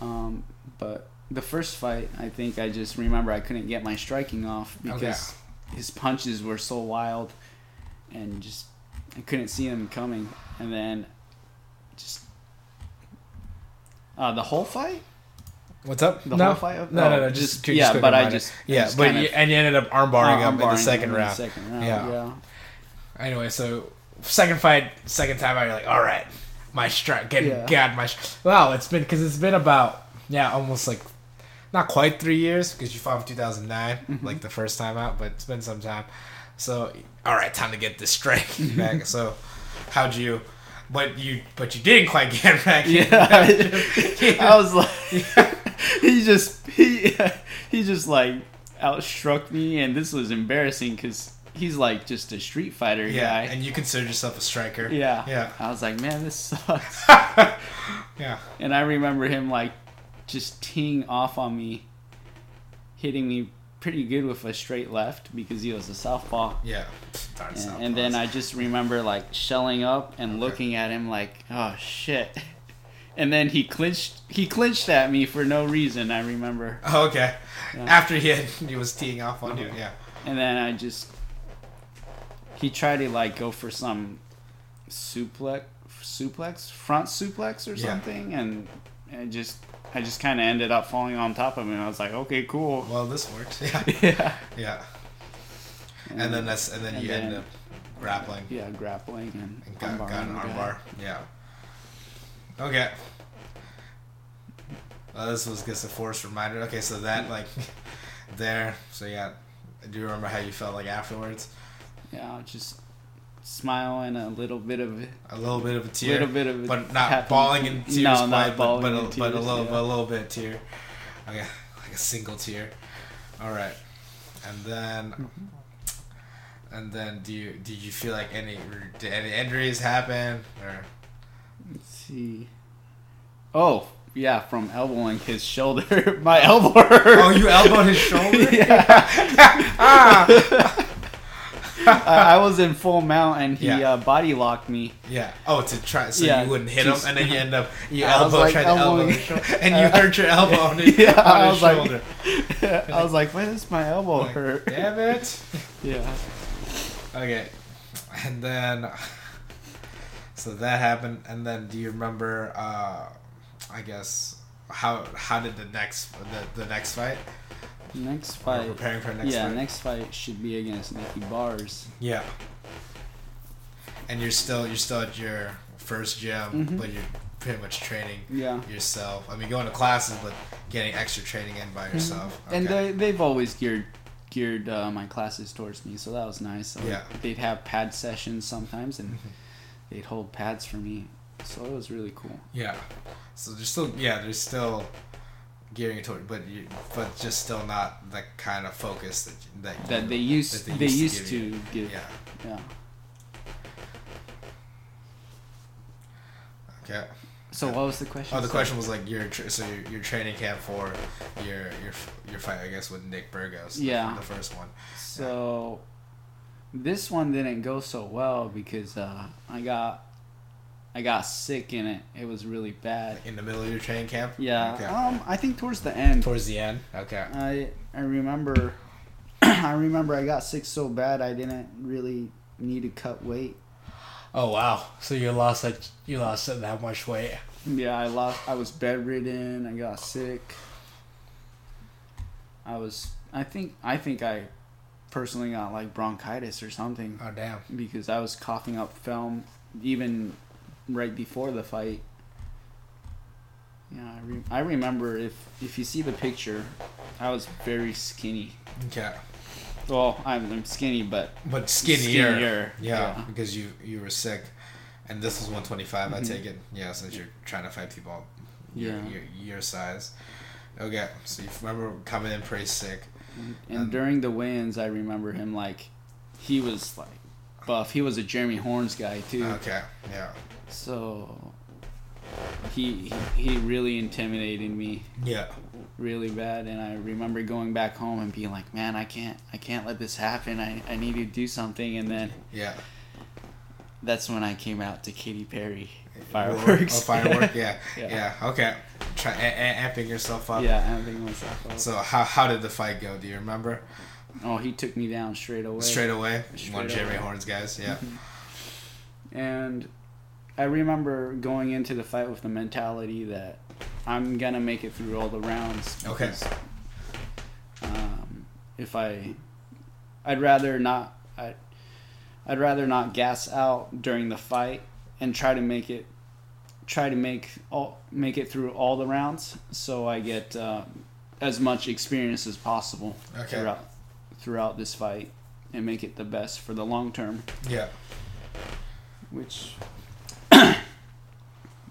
Um, but the first fight, I think I just remember I couldn't get my striking off because his punches were so wild, and just I couldn't see them coming. And then just uh, the whole fight, What's up? the no. fight. No, no, Oh, no. Just, yeah, quick but I just yeah, just but you, and you ended up armbarring him in the second round. second round, Yeah. yeah. Anyway, so second fight, second time out, you're like, all right, my strike, getting Yeah. got my. Sh-. Wow, it's been because it's been about yeah, almost like not quite three years because you fought in 2009, Mm-hmm. like the first time out, but it's been some time. So all right, time to get this strike back. so how'd you? But you, but you didn't quite get back. Yeah, I was like, he just he he just like outstruck me, and this was embarrassing because he's like just a street fighter yeah, guy. and you consider yourself a striker. yeah, yeah, I was like, man, this sucks. yeah. and I remember him like just teeing off on me, hitting me pretty good with a straight left because he was a southpaw. Yeah. And, and then I just remember like shelling up and looking at him like, oh shit. And then he clinched. He clinched at me for no reason. I remember. Oh, okay. Yeah. After he had, he was teeing off on you. Yeah. And then I just he tried to like go for some suplex, suplex, front suplex or Yeah. something, and and just I just kind of ended up falling on top of him. I was like, okay, cool. Well, this worked. Yeah. yeah. Yeah. And then that's and then and you then- end up grappling Yeah, grappling and, and got, got an armbar. Yeah. Okay. Well, this was just a forced reminder. Okay, so that like there. So yeah, do you remember how you felt like afterwards? Yeah, just smile and a little bit of A little bit of a tear, little bit of but not happy- bawling in tears. No, quite, not bawling but, but, in a, but a little, yeah. but a little bit of tear. Okay, like a single tear. All right, and then, Mm-hmm. and then, do you did you feel like any did any injuries happen or? See. Oh, yeah, from elbowing his shoulder. My elbow hurt. Oh, you elbowed his shoulder. yeah. ah, I, I was in full mount and he Yeah. uh, body locked me. yeah. Oh, to try so Yeah, you wouldn't hit just- him, and then you end up you I elbow like try to elbow his shoulder, and you hurt your elbow on his, Yeah, on I his was like- shoulder. I was like, why does my elbow Like, hurt? Damn it. Yeah. Okay, and then so that happened, and then do you remember? uh I guess how how did the next the, the next fight? Next fight. preparing for the next yeah, fight. next fight should be against Nicky Bars. Yeah. And you're still you're still at your first gym, Mhm. but you're pretty much training Yeah. yourself. I mean, going to classes, but getting extra training in by yourself. Mm-hmm. And they, they've always geared geared uh, my classes towards me, so that was nice. So Yeah. They'd have pad sessions sometimes, and they'd hold pads for me, so it was really cool. yeah. So there's still yeah, there's still gearing toward, but you but just still not the kind of focus that you- that That you- they used that they, give used you. to give. Yeah. yeah. Okay. So what was the question? Oh, the question was like your tr- so your, your training camp for your your your fight, I guess, with Nick Burgos. Yeah. The first one. So this one didn't go so well because uh, I got I got sick in it. It was really bad. In the middle of your training camp. Yeah. Okay. Um, I think towards the end. Towards the end. Okay. I I remember I remember I got sick so bad I didn't really need to cut weight. Oh wow! So you lost that you lost that much weight. Yeah, I lost I was bedridden, I got sick. I was I think I think I personally got like bronchitis or something Oh damn! because I was coughing up film even right before the fight. Yeah, I, re- I remember if if you see the picture, I was very skinny. Yeah. Well, I'm, I'm skinny, but But skinnier. Skinnier, Yeah, yeah. because you you were sick, and this was 125. I Mhm. take it. Yeah, since you're trying to fight people your, Yeah. your, your size. Okay, so you remember coming in pretty sick. And And- during the wins, I remember him like he was like buff. He was a Jeremy Horn's guy too. Okay. Yeah. So he he he really intimidated me Yeah. really bad and I remember going back home and being like, "Man, I can't I can't let this happen. I I need to do something." And then Yeah. that's when I came out to Katy Perry Oh, fireworks. firework. Yeah. Yeah. yeah. Okay. Try a- a- amping yourself up. yeah, I'm myself up. So how how did the fight go? Do you remember? Oh, he took me down straight away. Straight away. Straight One Jeremy. Horns guys. Yeah. And I remember going into the fight with the mentality that I'm gonna make it through all the rounds. Okay. because, Um, if I, I'd rather not. I, I'd rather not gas out during the fight and try to make it, try to make all make it through all the rounds, so I get uh, as much experience as possible Okay. throughout throughout this fight and make it the best for the long term Yeah. which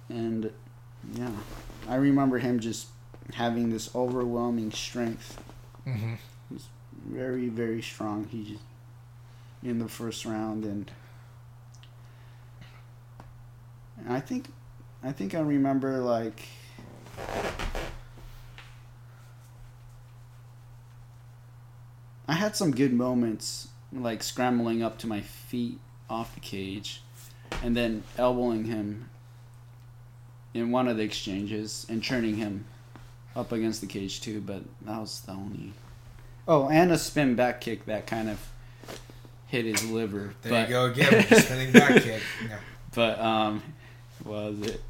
and yeah i remember him just having this overwhelming strength Mm-hmm. He's very very strong he just in the first round and i think i think i remember like i had some good moments like scrambling up to my feet off the cage and then elbowing him in one of the exchanges and churning him up against the cage too but that was the only oh and a spin back kick that kind of hit his liver There but, you go again. Spinning back kick. Yeah. but um was it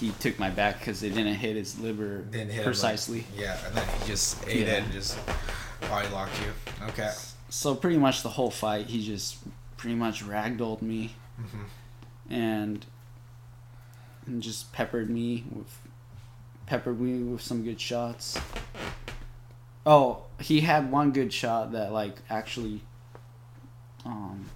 he took my back because it didn't hit his liver Didn't hit him, like- precisely Yeah, and then he just ate Yeah. it and just body locked you. Okay. so pretty much the whole fight he just pretty much ragdolled me Mhm. and and just peppered me with peppered me with some good shots. Oh, he had one good shot that like actually um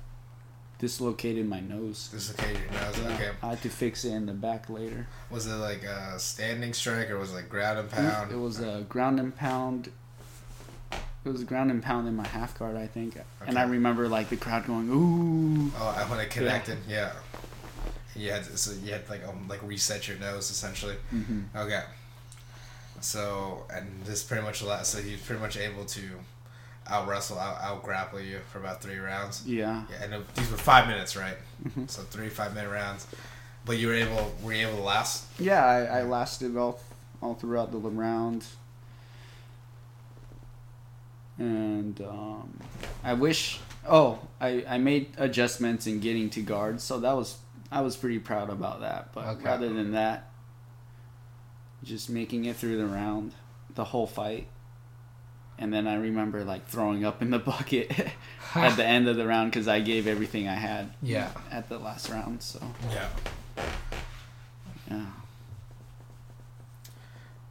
dislocated my nose. Dislocated your nose. Okay. I had to fix it in the back later. Was it like a standing strike or was it like ground and pound? It was a ground and pound. It was a ground and pound in my half guard, I think. Okay. And I remember like the crowd going, "Ooh!" Oh, I- when it connected, yeah. You had to, so you had to, like um, like reset your nose essentially. hmm Okay. So and this pretty much allowed. So he was pretty much able to out wrestle, out grapple you for about three rounds. Yeah. Yeah, and it- these were five minutes, right? Mhm. So three five minute rounds. But you were able, were you able to last? Yeah, I, I lasted all all throughout the round. And um, I wish. Oh, I, I made adjustments in getting to guards, so that was I was pretty proud about that. But Okay. rather than that, just making it through the round, the whole fight, and then I remember like throwing up in the bucket at the end of the round because I gave everything I had Yeah. at the last round. So Yeah. yeah.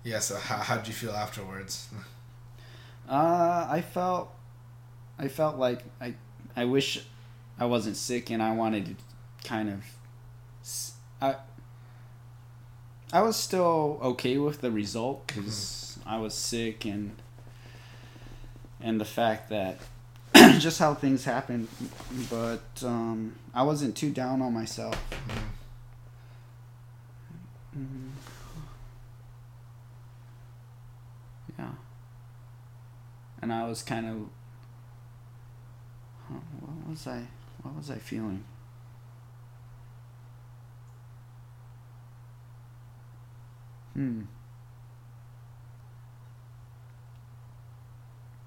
Yeah. So how how did you feel afterwards? Uh, I felt, I felt like I, I wish I wasn't sick and I wanted to kind of, I. I was still okay with the result because I was sick and, and the fact that, just how things happened, but um, I wasn't too down on myself. Mhm. Yeah. And I was kind of. What was I? What was I feeling? Hmm.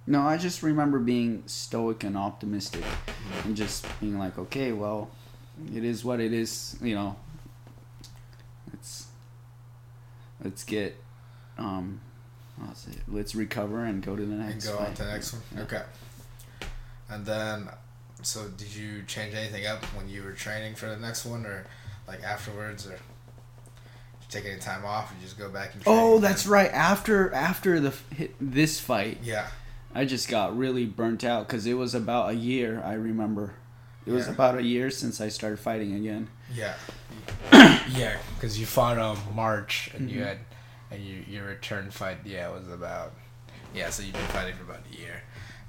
No, I just remember being stoic and optimistic, and just being like, okay, well, it is what it is. You know, let's let's get um, it? Let's recover and go to the And next. go on to the next one. Yeah. Okay. And then, so did you change anything up when you were training for the next one, or like afterwards, or take any time off, or you just go back and? Train Oh, that's right. After after the hit, this fight, Yeah. I just got really burnt out because it was about a year. I remember, it was about a year since I started fighting again. Yeah. yeah, because you fought on March and you Mhm. had, and you, your return fight, yeah, was about Yeah, so you've been fighting for about a year.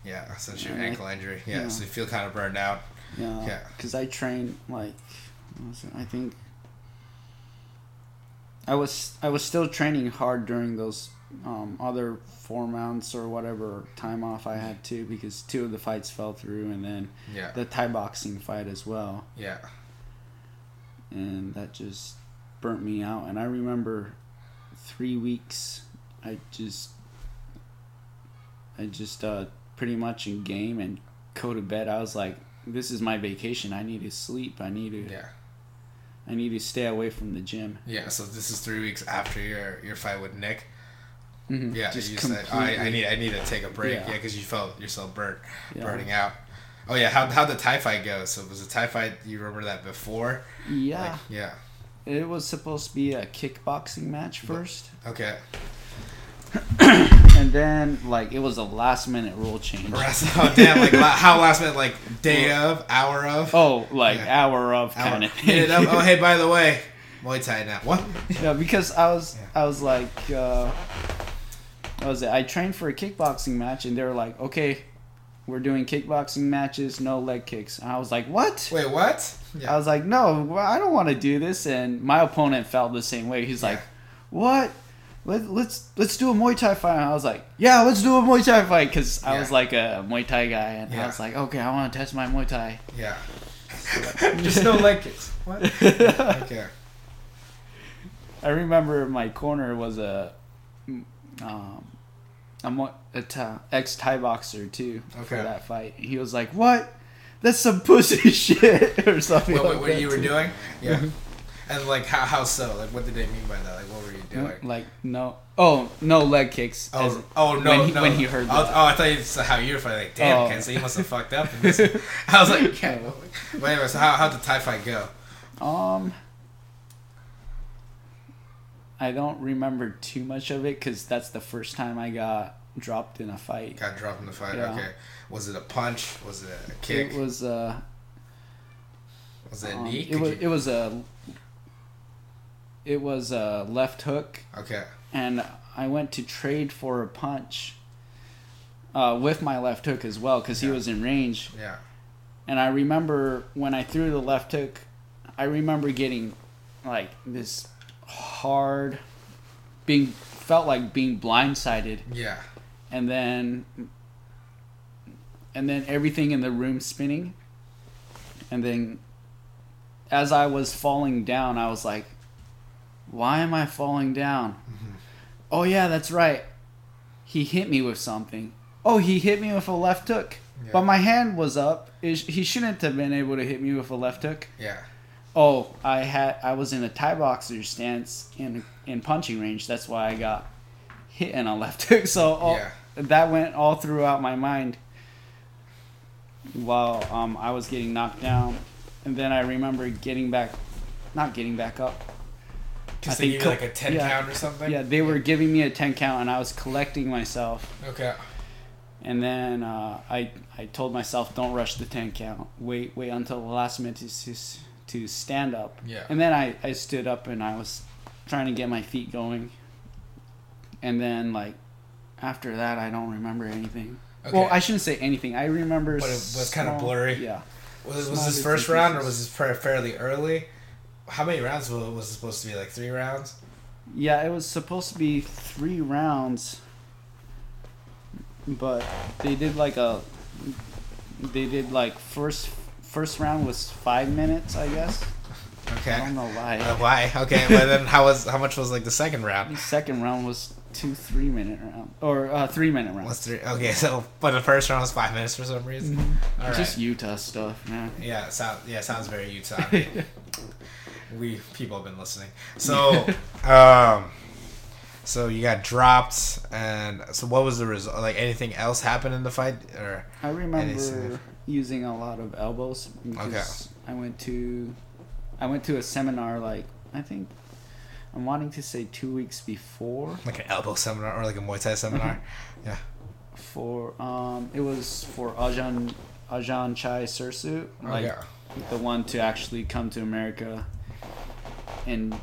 Yeah, since your Alright. ankle injury. Yeah, Yeah. so you feel kind of burned out. Yeah. Yeah. Because I trained like, what was it? I think. I was I was still training hard during those um, other four months or whatever time off I had too because two of the fights fell through and then Yeah. the Thai boxing fight as well Yeah. and that just burnt me out and I remember three weeks I just I just uh, pretty much in game and go to bed I was like this is my vacation I need to sleep I need to Yeah. I need to stay away from the gym. Yeah. So this is three weeks after your your fight with Nick. Yeah, Just you said "Oh, I, I need I need to take a break. Yeah. Yeah, because you felt yourself burnt, Yeah. burning out. Oh yeah, how how the Thai fight go? So was the Thai fight? You remember that before? Yeah, Like, yeah. it was supposed to be a kickboxing match first, Okay. and then like it was a last minute rule change. oh damn! Like la- how last minute? Like day of, hour of, Oh, like Yeah. hour of hour. kind of up. Oh hey, by the way, Muay Thai now. What? yeah, because I was Yeah. I was like, uh, what was it? I trained for a kickboxing match, and they were like, okay, we're doing kickboxing matches, no leg kicks. And I was like, what? Wait, what? Yeah. I was like, no, I don't want to do this. And my opponent felt the same way. He's like, what? Let, let's let's do a Muay Thai fight. And I was like, yeah, let's do a Muay Thai fight because I was like a Muay Thai guy, and I was like, okay, I want to test my Muay Thai. Yeah. Just no leg kicks. What? Okay. I remember my corner was a um, Mu- a ta- uh, ex Thai boxer too for that fight. He was like, "What? That's some pussy shit," or something. What, like what, you were doing? Yeah. Mm-hmm. And like how how so? Like what did they mean by that? Like what were you mm, doing? Like no, oh no leg kicks. Oh, as- Oh, oh no, when he, no. when he heard oh, that. oh, I thought you said how you were fighting. Like, damn, Oh. Ken, so you must have fucked up. I was like, yeah. But anyway, so how how did the Thai fight go? Um, I don't remember too much of it because that's the first time I got dropped in a fight. Got dropped in the fight. Yeah. Okay. Was it a punch? Was it a kick? It was uh, was it a um, knee? it Could was you- it was a it was a left hook, okay. and I went to trade for a punch. Uh, with my left hook as well, because he was in range, Yeah. and I remember when I threw the left hook, I remember getting like this hard, being felt like being blindsided, Yeah. and then and then everything in the room spinning, and then as I was falling down, I was like, "Why am I falling down?" Mm-hmm. Oh yeah, that's right. He hit me with something. Oh, he hit me with a left hook. Yeah. But my hand was up. He shouldn't have been able to hit me with a left hook. Yeah. Oh, I had I was in a Thai boxer stance in in punching range. That's why I got hit in a left hook. So all, Yeah. that went all throughout my mind while um, I was getting knocked down, and then I remember getting back, not getting back up. Because I think you co- like a ten yeah. count or something. Yeah, they were giving me a ten count, and I was collecting myself. Okay. And then uh, I I told myself, don't rush the ten count. Wait wait until the last minute to to, stand up. Yeah. And then I, I stood up and I was trying to get my feet going. And then like after that I don't remember anything. Okay. Well, I shouldn't say anything. I remember. But it was kinda blurry? Yeah. Was, was this first round or was this fairly early? How many rounds was was it supposed to be? Like three rounds? Yeah, it was supposed to be three rounds, but they did like a. They did like first first round was five minutes, I guess. Okay. I don't know why. Uh, why? Okay, but then how was how much was like the second round? The second round was two three minute round or uh, three minute round. What's three? Okay, so but the first round was five minutes for some reason. All right. Just Utah stuff, man. yeah, sound yeah sounds very Utah. We people have been listening. So, um, so you got dropped, and so what was the result? Like anything else happened in the fight, or I remember Anything. Using a lot of elbows because I went to I went to a seminar like I think I'm wanting to say two weeks before like an elbow seminar or like a Muay Thai seminar? yeah. for um it was for Ajahn Ajahn Chai Sirisute like okay. the one to actually come to America and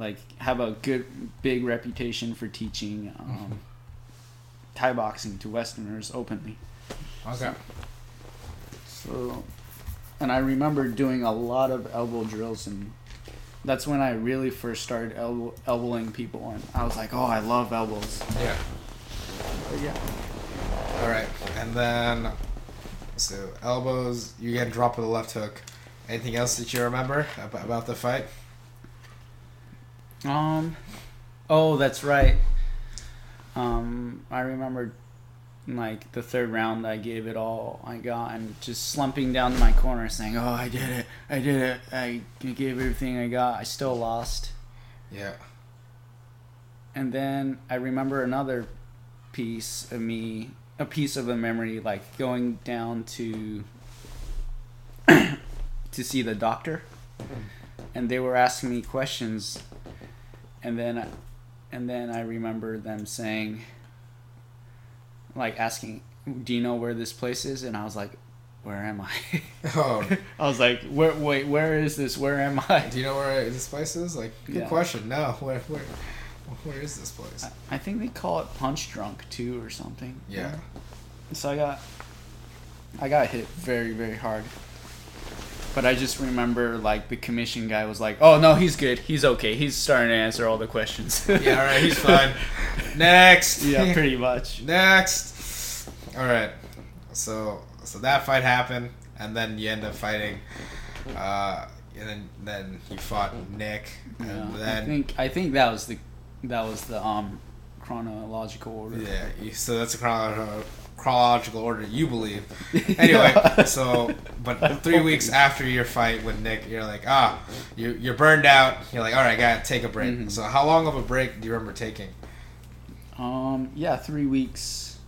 like have a good big reputation for teaching um, Thai boxing to Westerners openly. Okay. So, and I remember doing a lot of elbow drills, and that's when I really first started elbow, elbowing people, and I was like, oh, I love elbows. Yeah. But yeah. All right, and then so elbows. You get a drop with a left hook. Anything else that you remember about the fight? Um, oh, that's right. Um, I remember like the third round, I gave it all I got, and just slumping down to my corner, saying, "Oh, I did it! I did it! I gave everything I got. I still lost." Yeah. And then I remember another piece of me, a piece of a memory, like going down to to see the doctor, hmm. and they were asking me questions, and then, and then I remember them saying, like asking, "Do you know where this place is?" And I was like, "Where am I?" Oh, I was like, "Where? Wait, where is this? Where am I?" do you know where this place is? Like, good Yeah. question. No, where, where, where is this place? I- I think they call it punch drunk too, or something. Yeah. So I got I got hit very very hard. But I just remember like the commission guy was like, "Oh no, he's good. He's okay. He's starting to answer all the questions." Yeah. All right. He's fine. Next. yeah, pretty much. Next. All right. So so that fight happened, and then you end up fighting. Uh, and then then you fought Nick, and Yeah, I think I think that was the that was the um chronological order. yeah. So that's a chronological chronological order you believe. Anyway, Yeah. so but three weeks after your fight with Nick, you're like ah, you you're burned out. You're like all right, I gotta take a break. Mhm. So how long of a break do you remember taking? Um yeah, 3 weeks.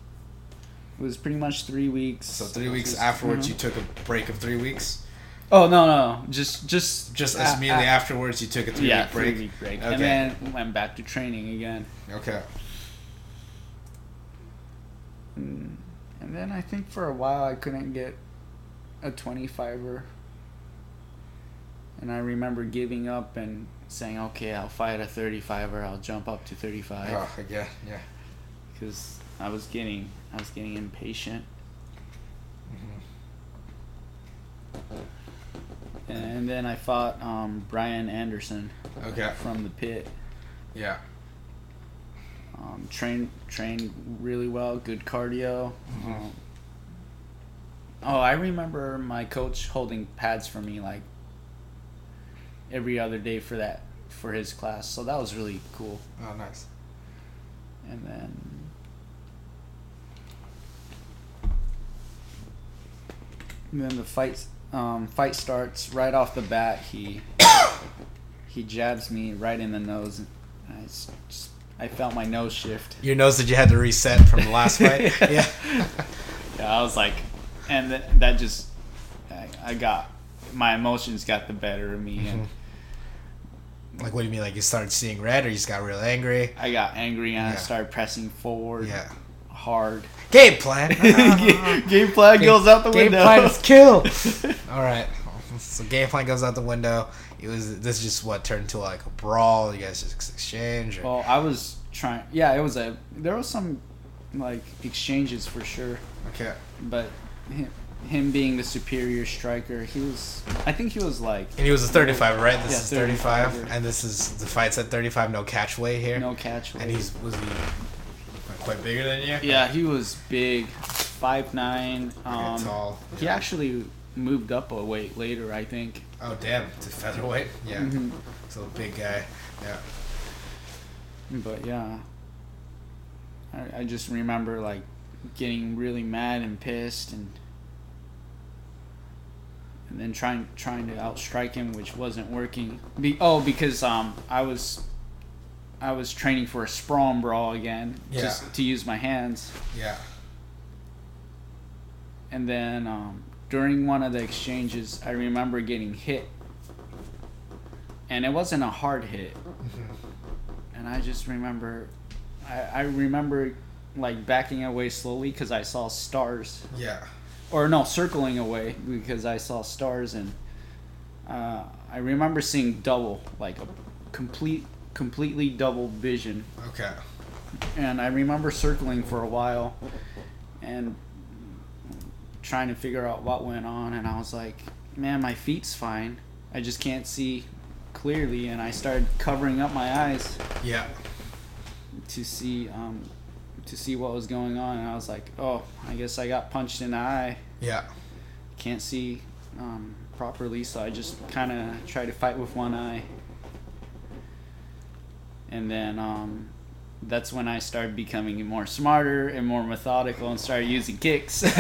It was pretty much 3 weeks. So three weeks Just- afterwards, mhm. you took a break of three weeks. Oh no, no. Just just Just as immediately a- afterwards, you took a three yeah, week break. three week break, Okay. and then went back to training again. Okay. Mm, And then I think for a while I couldn't get a 25er. And I remember giving up and saying, okay, I'll fight a 35er. I'll jump up to 35 Oh, yeah, yeah. because I was getting I was getting impatient. And then I fought um, Brian Anderson Okay. from the pit. Yeah. Um, trained trained really well, good cardio. Um, oh, I remember my coach holding pads for me like every other day for that for his class. So that was really cool. Oh, nice. And then and then the fight um, fight starts right off the bat. He he jabs me right in the nose. And I just, I felt my nose shift. Your nose that you had to reset from the last fight. yeah. Yeah, I was like, and th- that just, I, I got, my emotions got the better of me, and mm-hmm. Like, what do you mean? Like, you started seeing red, or you just got real angry? I got angry and I started pressing forward Yeah. hard. Game plan. Game plan goes out the game window. plan is kill. All right. So game plan goes out the window. It was this is just what turned into like a brawl. You guys just exchange. Or, well, I was trying. Yeah, it was a. There was some, like exchanges for sure, okay. but him, him being the superior striker, he was. I think he was like And he was a 35, right? This Yeah, is 35, 35. and this is the fight's at 35. No catch weight here. no catch. weight. And he's was he quite bigger than you? Yeah, he was big, five nine. Um, tall. He actually moved up a weight later, I think. Oh damn! To featherweight. Yeah. Mhm. So big guy. Yeah. But yeah, I, I just remember like getting really mad and pissed and and then trying trying to outstrike him, which wasn't working. Be, oh, because um I was I was training for a sprawl brawl again, Yeah. just to use my hands. Yeah. And then um, during one of the exchanges, I remember getting hit. And it wasn't a hard hit. And I just remember, I, I remember like backing away slowly because I saw stars. Yeah. Or no, circling away because I saw stars. And uh, I remember seeing double, like a complete, completely double vision. Okay. and I remember circling for a while and trying to figure out what went on and I was like, man, my feet's fine. I just can't see clearly and I started covering up my eyes Yeah. to see um to see what was going on and I was like, "Oh, I guess I got punched in the eye. Yeah. Can't see um properly, so I just kind of tried to fight with one eye." And then um that's when I started becoming more smarter and more methodical and started using kicks.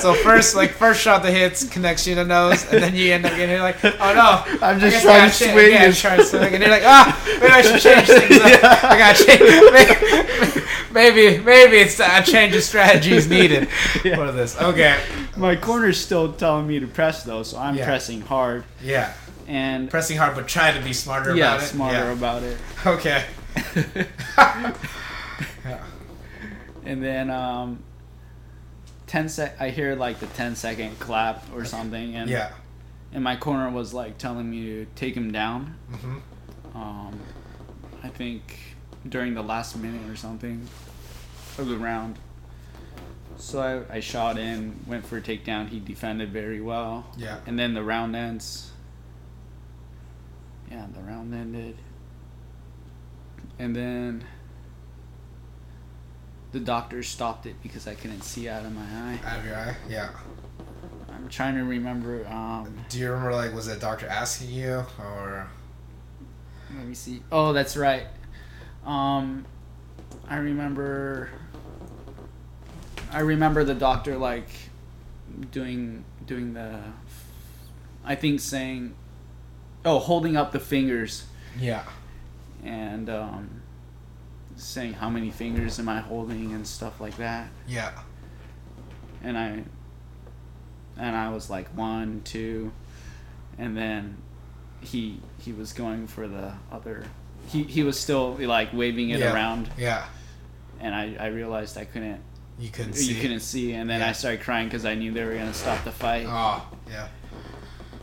So first, like first shot that hits connects you to the nose, and then you end up getting like, oh no, I'm just trying to swing Yeah, and- trying to swing, and you're like, ah, maybe I should change things up. I gotta change. Maybe, maybe it's a change of strategy is needed Yeah. for this. Okay. My corner's still telling me to press though, so I'm Yeah. pressing hard Yeah. And Pressing hard, but trying to be smarter yeah, about it. smarter about it. Okay. yeah. and then um 10 sec i hear like the 10 second clap or something and Yeah. and my corner was like telling me to take him down Mm-hmm. um i think during the last minute or something of the round so I, I shot in went for a takedown he defended very well Yeah. and then the round ends yeah the round ended and then the doctor stopped it because i couldn't see out of my eye Out of your eye. Yeah. i'm trying to remember um Do you remember like was it doctor asking you or? let me see oh that's right um i remember i remember the doctor like doing doing the i think saying oh holding up the fingers Yeah. and um, saying how many fingers am I holding and stuff like that. Yeah. And I and I was like one, two, and then he he was going for the other. He he was still like waving it yeah. around, Yeah. and I I realized I couldn't. You couldn't see. You couldn't see, and then Yeah. I started crying because I knew they were gonna stop the fight. Oh, yeah.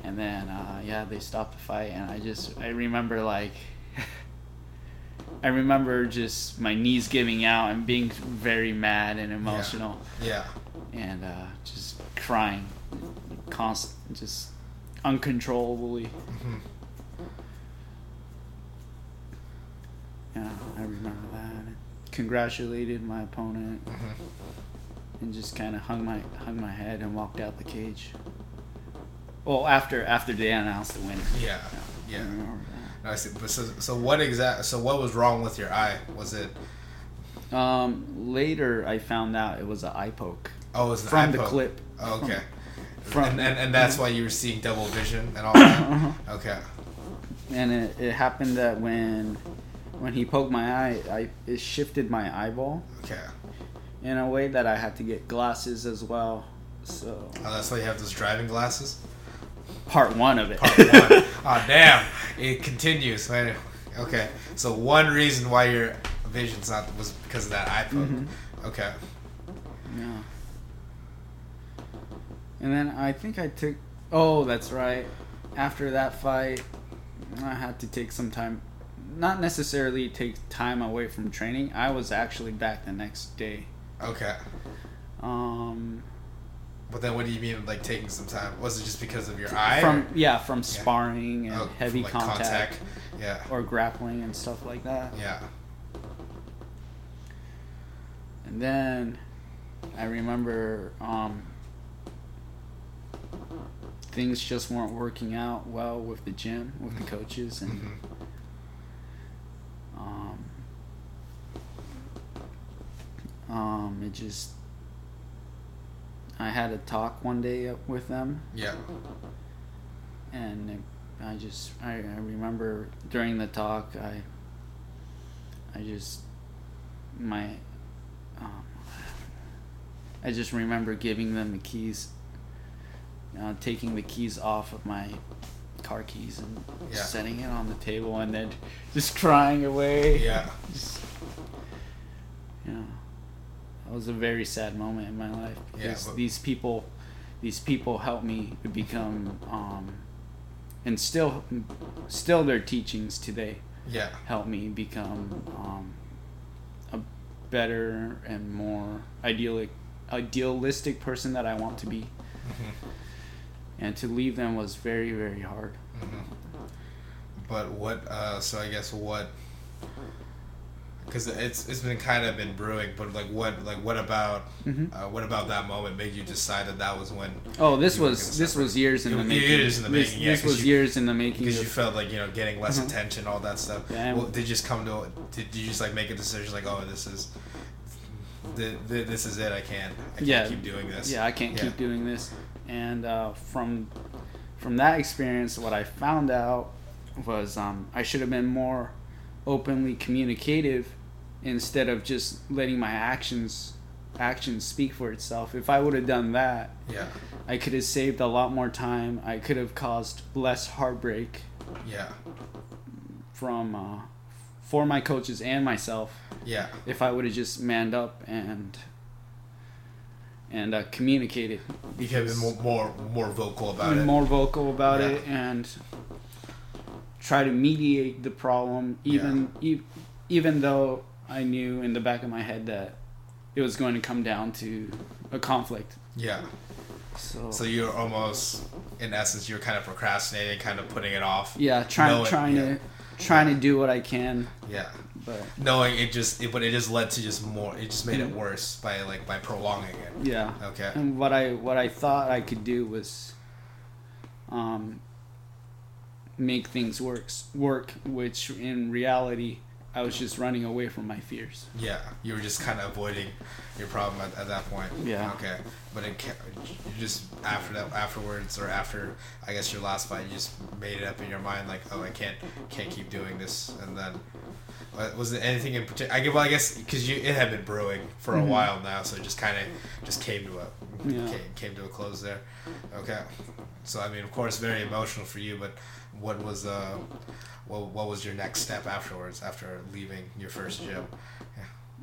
And then uh, yeah, they stopped the fight, and I just I remember like I remember just my knees giving out and being very mad and emotional, Yeah. and uh, just crying, const just uncontrollably. Mhm. Yeah, I remember that. Congratulated my opponent Mhm. and just kind of hung my hung my head and walked out the cage. Well, after after they announced the winner. Yeah. Yeah. No, I see. But so, so what exact? So what was wrong with your eye? Was it? Um, later, I found out it was an eye poke Oh, it was an from the poke. clip. Oh, okay. From- and, and and that's why you were seeing double vision and all that. Uh-huh. okay. and it, it happened that when when he poked my eye, I it shifted my eyeball Okay. in a way that I had to get glasses as well. So Oh, that's why you have those driving glasses. Part one of it. Part one. oh damn! It continues. Man. Okay. So one reason why your vision's not was because of that eye poke. Mhm. Okay. Yeah. And then I think I took. Oh, that's right. After that fight, I had to take some time. Not necessarily take time away from training. I was actually back the next day. Okay. Um, But then, what do you mean, like taking some time? Was it just because of your eye? from or- yeah, from sparring and Oh, heavy from, like, contact, Yeah. or grappling and stuff like that. Yeah. And then I remember um, things just weren't working out well with the gym, with the coaches, and Mhm. um, um, it just. I had a talk one day with them, Yeah. and I just I, I remember during the talk I I just my um, I just remember giving them the keys uh, taking the keys off of my car keys and Yeah. setting it on the table and then just crying away Yeah. just you know that was a very sad moment in my life Yeah, because but- these people these people helped me to become um, and still still their teachings today Yeah. help me become um, a better and more idealic, idealistic person that I want to be. Mm-hmm. And to leave them was very, very hard. But what? Uh, so I guess what? Because it's it's been kind of been brewing, but like what like what about Mhm. uh, what about that moment made you decide that that was when Oh, this was this was years in It the making. years in the This, making, yeah, this 'cause was you- years in the making. because you felt like you know getting less Mhm. attention, all that stuff. Yeah, well, did you just come to? Did you just like make a decision like, oh, this is, th- th- this is it. I can't. I can't Yeah. keep doing this. yeah, I can't Yeah. keep doing this. And uh, from from that experience, what I found out was um, I should have been more openly communicative instead of just letting my actions actions speak for itself. If I would have done that, Yeah. I could have saved a lot more time. I could have caused less heartbreak Yeah. from uh, for my coaches and myself Yeah. if I would have just manned up and and uh, communicated. You have been more more, more vocal about it. more vocal about Yeah. it and try to mediate the problem even e- even though I knew in the back of my head that it was going to come down to a conflict. Yeah. So, So you're almost, in essence, you're kind of procrastinating, kind of putting it off. yeah, trying know it, trying yeah. to trying to do what I can, Yeah. but Knowing it just, it, but it just led to just more. It just made Mm-hmm. it worse by like by prolonging it. yeah. Okay. And what I what I thought I could do was um make things works work which in reality I was just running away from my fears. Yeah, you were just kind of avoiding your problem at, at that point. Yeah. Okay, but it you just after that, afterwards, or after I guess your last fight, you just made it up in your mind like, oh, I can't can't keep doing this, and then uh, was there anything in particular? I gue- well, I guess because you it had been brewing for a Mhm. while now, so it just kind of just came to a Yeah. came, came to a close there. Okay, so I mean, of course, very emotional for you, but what was uh, what, what was your next step afterwards after leaving your first gym?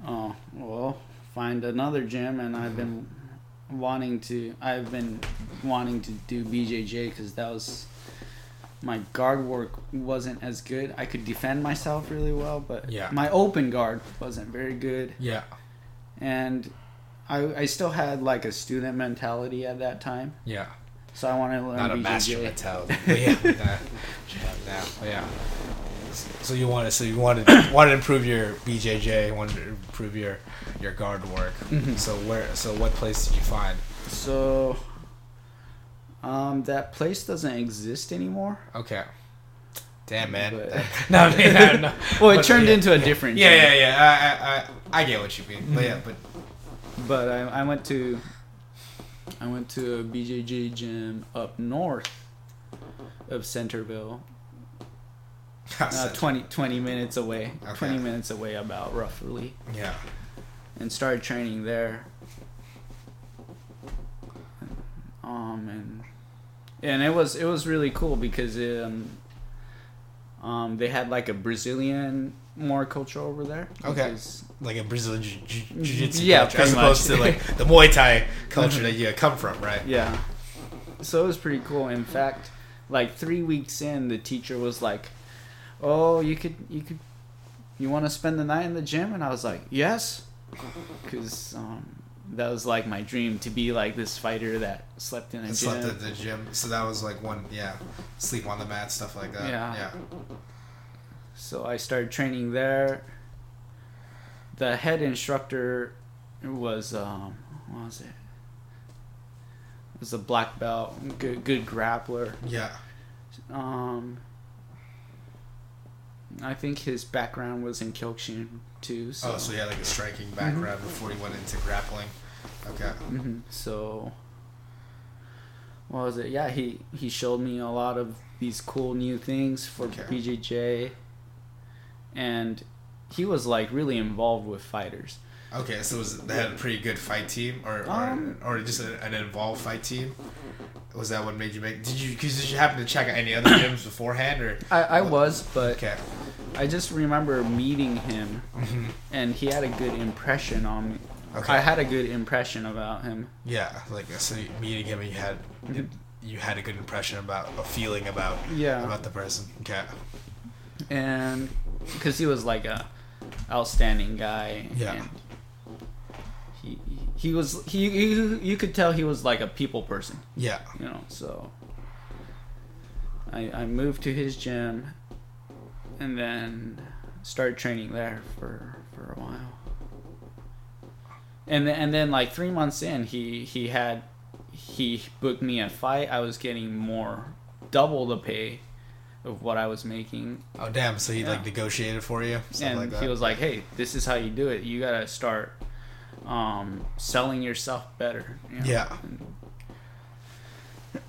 Oh, well, find another gym and I've been wanting to I've been wanting to do BJJ cuz that was my guard work wasn't as good. I could defend myself really well, but Yeah. my open guard wasn't very good. Yeah. and I, I still had like a student mentality at that time, Yeah. So I want to learn Not a BJJ. master mentality. But yeah. uh, now, yeah. So you wanted, so you wanted, wanted to improve your BJJ, wanted to improve your your guard work. Mhm. So where, so what place did you find? So, um, that place doesn't exist anymore. Okay. Damn man. But- no, I mean, no, no. Well, it But, turned yeah. into a different. Yeah, gym. yeah, yeah. I, I, I, I get what you mean. But yeah, but But I, I went to, I went to a BJJ gym up north of Centerville, uh, 20, 20 minutes away. Okay. Twenty minutes away, about roughly, Yeah. and started training there. Um and and it was it was really cool because um um they had like a Brazilian more culture over there. Okay. because- Like a Brazilian jiu- jiu- jiu-jitsu Yeah, culture, as opposed much. to like the Muay Thai culture that you come from, right? Yeah. So it was pretty cool. In fact, like three weeks in, the teacher was like, "Oh, you could, you could, you want to spend the night in the gym?" And I was like, "Yes," because um, that was like my dream to be like this fighter that slept in a And gym. slept at the gym. So that was like one, yeah, sleep on the mat, stuff like that. Yeah. Yeah. So I started training there. The head instructor was um, what was it? Was a black belt, good good grappler. Yeah. Um, I think his background was in Kyokushin too. So, Oh, so he had like a striking background Mm-hmm. before he went into grappling. Okay. Mhm. so what was it? Yeah, he he showed me a lot of these cool new things for Okay. BJJ, and he was like really involved with fighters. Okay, so was they had a pretty good fight team, or or, Um, or just a, an involved fight team? Was that what made you make? Did you? Cause did you happen to check out any other gyms beforehand, or? I, I was, but Okay. I just remember meeting him, Mhm. and he had a good impression on me. Okay. I had a good impression about him. Yeah, like so meeting him, you had you had a good impression about a feeling about Yeah. about the person. Okay. and because he was like a outstanding guy. Yeah. He he was he, he you could tell he was like a people person. Yeah. you know so I, I moved to his gym and then started training there for for a while and then, and then like three months in he he had he booked me a fight i was getting more double the pay of what i was making Oh damn! So he Yeah. like negotiated for you, stuff and like that. he was like hey this is how you do it you gotta start um, selling yourself better you know? Yeah.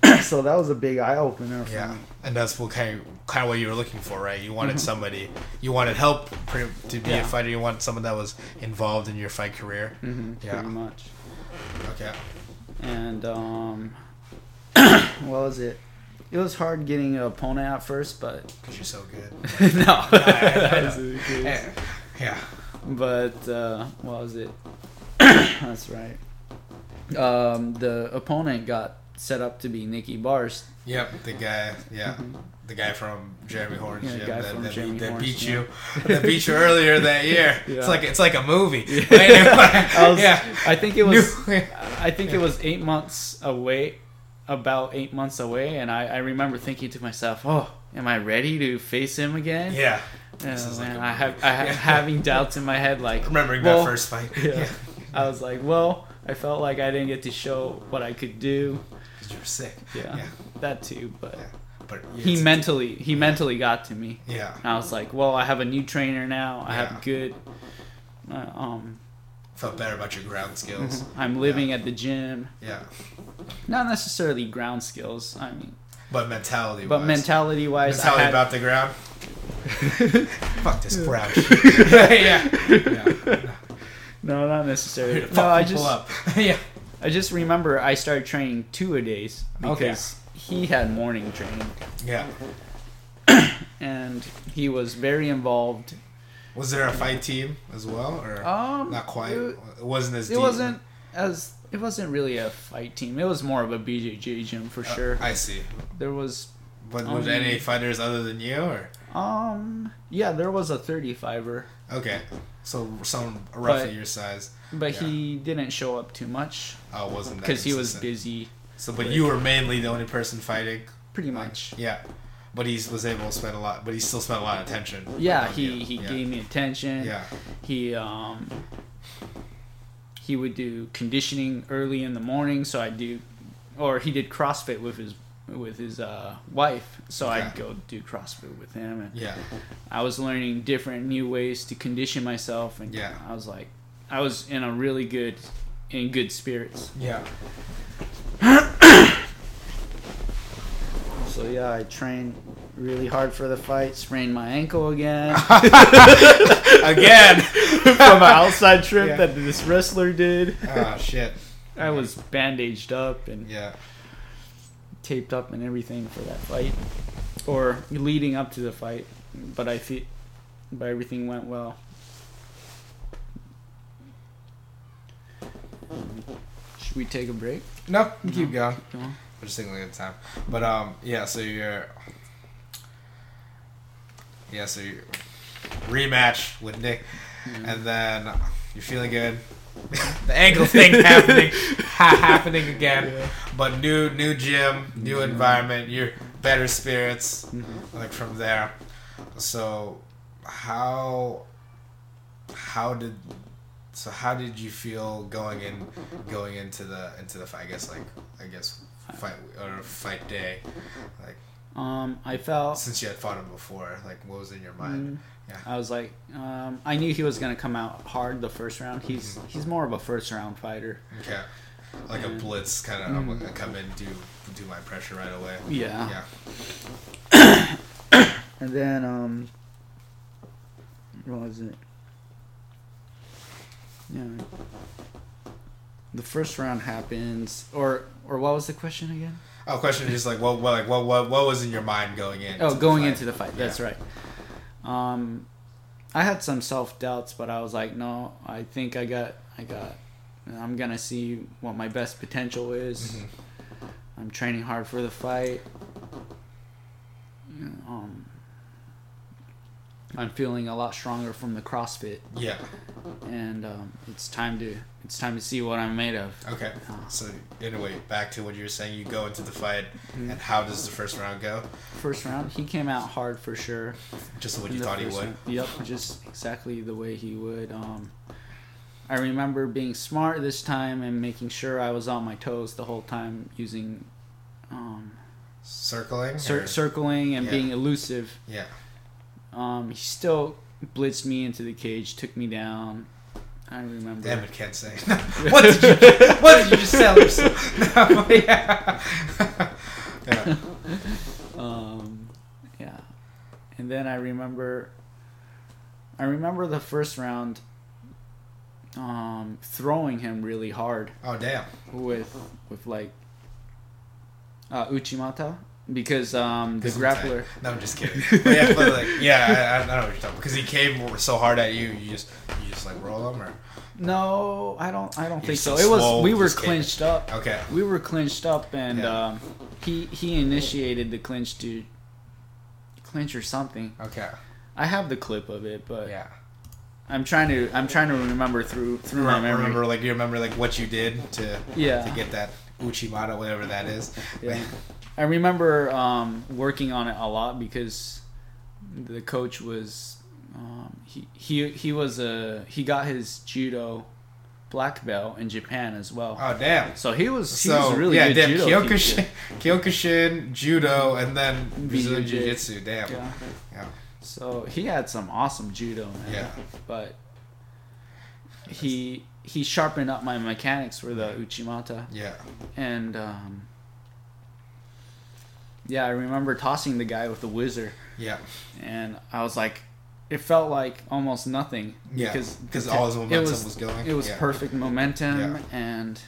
so that was a big eye opener for Yeah, me and that's what kind of kind of what you were looking for, right? You wanted somebody, you wanted help pretty, to be Mm-hmm. Yeah. a fighter. You want someone that was involved in your fight career. hmm Yeah. pretty much. Okay. And um, what was it? It was hard getting an opponent at first, but Because you're so good. no, I the yeah. yeah. But uh, what was it? That's right. Um, the opponent got set up to be Nikki Bars. Yep. The guy. Yeah. The guy from Jeremy Horn's Mm-hmm. Yeah, guy that, from that, Jeremy beat, that Horn's beat you. that beat you earlier that year. It's like it's like a movie. Yeah. I was, yeah. I think it was. I think it was eight months away, about eight months away, and I, I remember thinking to myself, "Oh, am I ready to face him again?" yeah. And, This like a I have I have Yeah. having doubts in my head, like Remembering well, that first fight. Yeah. I was like, well, I felt like I didn't get to show what I could do. Because you were sick. Yeah, Yeah. that too. But Yeah. But he mentally he mentally got to me. Yeah. And I was like, well, I have a new trainer now. I Yeah. have good. Uh, um, Felt better about your ground skills. I'm living at the gym. Yeah. Not necessarily ground skills. I mean, But mentality. but mentality wise, mentality had, about the ground. Fuck this ground. shit. yeah. yeah. no, not necessarily. No, I just up. yeah. I just remember I started training two a days Okay. because he had morning training. Yeah. and he was very involved. Was there a fight team as well, or Um, not quite? It, It wasn't as. it deep. wasn't as it wasn't really a fight team. It was more of a BJJ gym for Uh, sure. I see. there was But was Um, any fighters other than you, or um yeah, there was a 35er, okay? So someone roughly But- your size. but Yeah. he didn't show up too much Oh, wasn't that because he was busy So, but you were mainly the only person fighting. pretty much. Yeah. But he was able to spend a lot. But he still spent a lot of attention. Yeah, he you. he yeah. gave me attention. Yeah. He um he would do conditioning early in the morning, so I do, or he did CrossFit with his with his uh, wife, so I'd go do CrossFit with him, and Yeah. I was learning different new ways to condition myself, and Yeah. I was like, I was in a really good in good spirits. Yeah. So yeah, I trained really hard for the fight, sprained my ankle again Again. from an outside trip Yeah. that this wrestler did. oh shit. I was bandaged up and Yeah. taped up and everything for that fight, or leading up to the fight. But I feel, but everything went well. Should we take a break? No, keep going. Come on. We're just taking a good time. But um, yeah. So you're. Yeah. So you rematch with Nick, and then you're feeling good. the ankle thing happening, ha- happening again. But new, new gym, new environment. You're better spirits. Like from there. So, how, how did, so how did you feel going in, going into the into the fight? I guess like I guess fight or fight day, like Um, I felt since you had fought him before, like what was in your mind? Mm, I was like, um, I knew he was gonna come out hard the first round. He's he's more of a first round fighter. Okay, like a Mm. blitz kind of. I'm gonna come in do do my pressure right away. Yeah. Yeah. And then um, what was it? Yeah. The first round happens, or or what was the question again? Oh, question is just like what, what like what, what what was in your mind going in? Oh, to the going into the fight. That's Yeah. right. Um, I had some self doubts, but I was like, no, I think I got, I got. I'm gonna see what my best potential is. Mhm. I'm training hard for the fight. Um, I'm feeling a lot stronger from the CrossFit, Yeah. and um, it's time to it's time to see what I'm made of. Okay. So anyway, back to what you were saying. You go into the fight, Mm-hmm. and how does the first round go? First round, he came out hard for sure. Just what you thought he would. round. Yep, just exactly the way he would. Um, I remember being smart this time and making sure I was on my toes the whole time, using um, Circling. cir- circling and Yeah. being elusive. Yeah. Um, he still blitzed me into the cage, took me down. I remember. Damn it, can't say. what did you? What did you just tell yourself? No, yeah. yeah. Um, yeah, and then I remember. I remember the first round. Um, throwing him really hard Oh damn. with with like uh, Uchimata because um the grappler. No, I'm just kidding. But yeah, but like, yeah, I, I know what you're talking because he came so hard at you. You just, you just like roll him, or No, I don't. I don't You're think so. It was we were kidding. clinched up. okay. We were clinched up, and Yeah. um, he he initiated the clinch to clinch or something. Okay. I have the clip of it, but Yeah. I'm trying to I'm trying to remember through through my Remember, memory. remember, like you remember like what you did to Yeah. to get that Uchimata, whatever that is. Yeah. I remember um, working on it a lot because the coach was um, he he he was a he got his judo black belt in Japan as well. Oh damn. So he was he so was really yeah, good damn, judo Kyokushin. Kyokushin, judo, and then Brazilian. Jiu Jitsu. Damn. Yeah. Yeah. So he had some awesome judo, man. Yeah. But he he sharpened up my mechanics for the Uchimata, Yeah. and um, yeah, I remember tossing the guy with the whizzer, Yeah. and I was like, it felt like almost nothing. Yeah. because Because all his it momentum was- was, going. It was yeah. perfect momentum, Yeah. and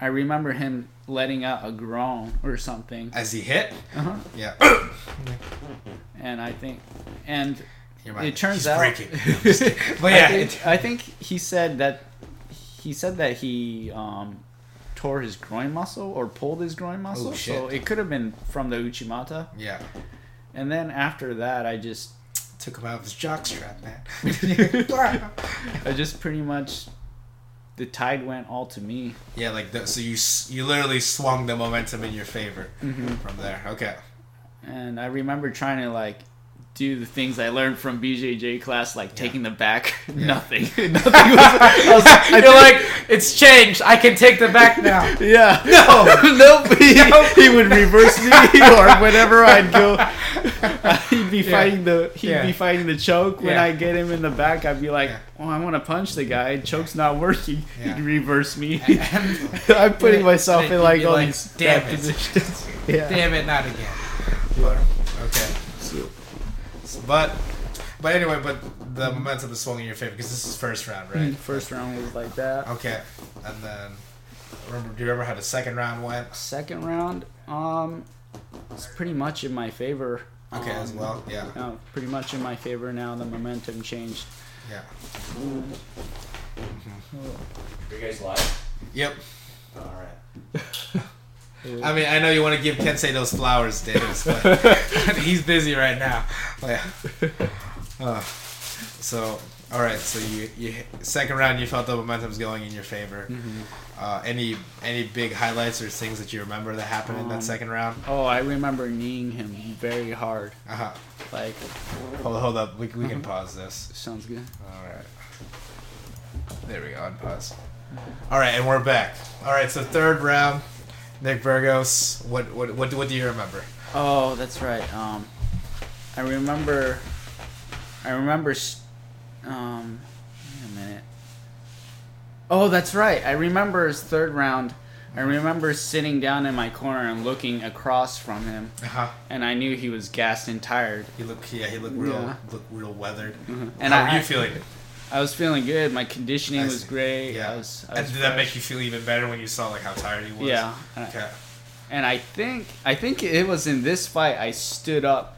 I remember him letting out a groan or something. As he hit. Uh-huh. Yeah. And I think, and it turns He's out. But yeah, I think, I think he said that he said that he um, tore his groin muscle or pulled his groin muscle. Oh, So it could have been from the Uchimata. yeah. And then after that, I just Took him out of his jockstrap, man. I just pretty much the tide went all to me. yeah, like the, so you you literally swung the momentum in your favor Mm-hmm. from there. Okay. And I remember trying to like do the things I learned from BJJ class, like taking the back. Nothing. Nothing was. I was I You're like, it's changed. I can take the back now. Yeah. No. nope. He, he would reverse me, or whenever I'd go, he'd be Yeah. fighting the he'd Yeah. be fighting the choke. When Yeah. I get him in the back, I'd be like, Yeah. "Oh, I want to punch the guy. Choke's not working." Yeah. He'd reverse me. I'm putting myself in like all like, these "Damn bad it." positions. Yeah. Damn it, not again. But. But, but anyway, but the momentum is swung in your favor because this is first round, right? First round was like that. Okay. And then, remember? Do you remember how the second round went? Second round, um, it's pretty much in my favor. Okay, um, as well. Yeah. No, pretty much in my favor now. The momentum changed. Yeah. Are you guys live? Yep. All right. I mean, I know you want to give Kensei those flowers, Davis, but he's busy right now. Yeah. Uh, so, all right. So you, you second round, you felt the momentum's going in your favor. Uh, any any big highlights or things that you remember that happened in Um, that second round? Oh, I remember kneeing him very hard. Uh huh. Like, Hold, hold up. We, we can pause this. sounds good. All right. There we go. Unpause. All right, and we're back. All right. So third round, Nick Burgos. What what what, what do you remember? Oh, that's right. Um, I remember. I remember. Um, wait a minute. Oh, that's right. I remember his third round. I remember sitting down in my corner and looking across from him, Uh huh. and I knew he was gassed and tired. He looked yeah. He looked real Yeah. looked real weathered. And How I, were you feeling? I was feeling good. My conditioning I was see. great. Yeah. I was. I And was did that make you feel even better when you saw like how tired he was? Yeah. And I- Okay. And I think I think it was in this fight I stood up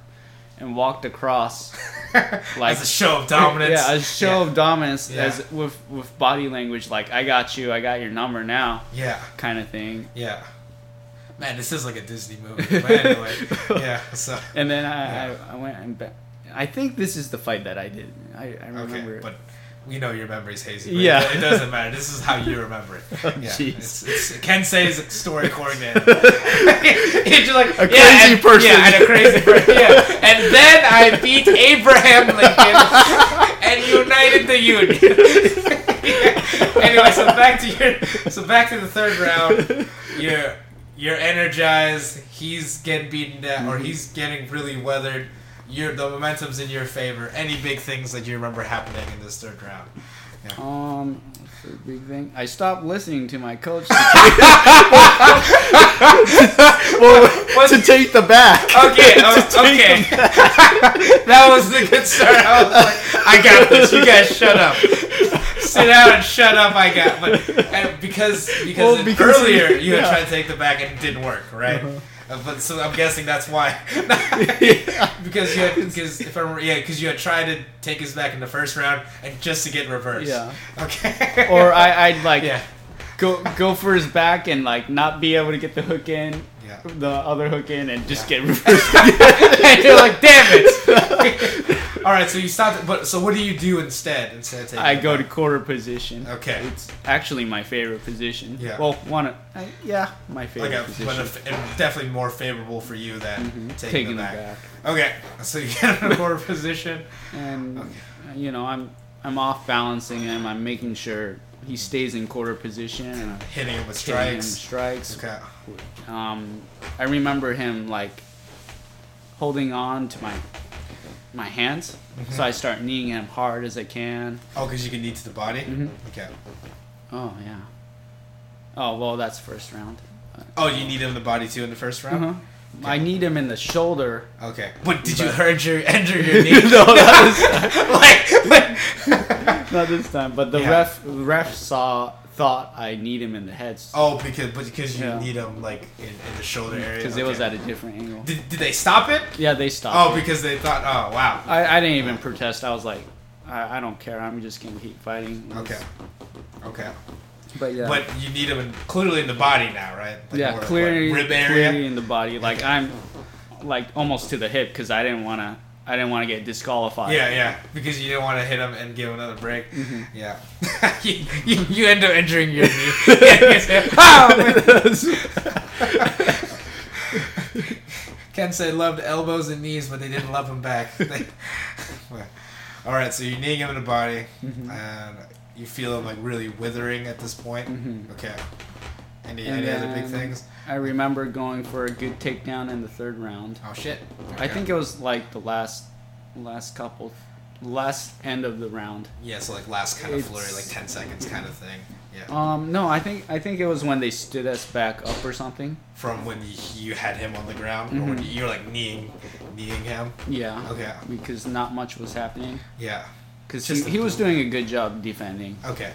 and walked across like As a show of dominance. Yeah, a show Yeah. of dominance Yeah. as with with body language like I got you, I got your number now Yeah. kind of thing. Yeah. Man, this is like a Disney movie. But anyway, yeah. So And then I, Yeah. I, I went and I think this is the fight that I did. I, I remember. Okay, but we know your memory's hazy. But Yeah. it, it doesn't matter. This is how you remember it. Oh, yeah, jeez. it's, it's Kensei's story coordinator. He's just like A yeah, crazy and- person. Yeah, and a crazy person. Yeah, and then I beat Abraham Lincoln and united the Union. anyway, so back to your so back to the third round. You're you're energized. He's getting beaten down, or mm-hmm. he's getting really weathered. You're the momentum's in your favor. Any big things that you remember happening in this third round? Um, what's big thing? I stopped listening to my coach to What's- take, to take the back. Okay, oh, okay. that was the good start. I was like, I got this. You guys shut up. Sit down and shut up. I got. But and because because, Well, it- because earlier you- you had tried to take the back and it didn't work, right? Uh, Uh, but so I'm guessing that's why. because you had because if I remember, yeah, because you had tried to take his back in the first round and just to get reversed. Yeah. Okay. Or I, I'd like yeah. go go for his back and like not be able to get the hook in, Yeah. the other hook in, and just Yeah. get reversed. and you're like, damn it. All right, so you stopped. But so what do you do instead? Instead of taking I go to quarter position. Okay. It's actually my favorite position. Yeah. Well, one of I, yeah, my favorite Like a, position. but a, definitely more favorable for you than taking, Mm-hmm. Taking the back. back. Okay, so you get in a quarter position. and Okay. you know I'm I'm off balancing him. I'm making sure he stays in quarter position and I'm hitting him with hitting him strikes. strikes. Okay. Um, I remember him like holding on to my my hands, Mm-hmm. so I start kneeing him hard as I can. Oh, because you can knee to the body. Mhm. Okay. Oh yeah. Oh well, that's first round. Oh, you need him in the body too in the first round. Uh-huh. I need him in the shoulder. Okay. But did you hurt your injure your knee? no, that like, like not this time. But the Yeah. ref ref saw thought I need him in the head. oh, because but because you Yeah. need him like in, in the shoulder area. because it was Okay. at a different angle. Did, did they stop it? Yeah, they stopped. Oh, it. because they thought. Oh, wow. I, I didn't even protest. I was like, I, I don't care. I'm just gonna keep fighting. Okay. Okay. But yeah. But you need him in, clearly in the body now, right? Like yeah, more, what, clearly, rib area. clearly in the body. Like I'm, like almost to the hip because I didn't want to. I didn't want to get disqualified. Yeah, yeah, because you didn't want to hit him and give him another break. Mm-hmm. Yeah, you, you, you end up injuring your knee. Yeah, you say, "Oh. Kensei loved elbows and knees, but they didn't love him back. All right, so you're kneeing him in the body, Mm-hmm. and you feel him like really withering at this point. Mhm. Okay. Any And any other big then- things? I remember going for a good takedown in the third round. Oh shit! I think it was like the last, last couple, last end of the round. yeah, so like last kind of It's- flurry, like ten seconds kind of thing. Yeah. Um, no, I think I think it was when they stood us back up or something. from when you, had him on the ground, or when Mhm. you were like kneeing, kneeing him. Yeah. Okay. Because not much was happening. Yeah. Because he, he was doing a good job defending Okay.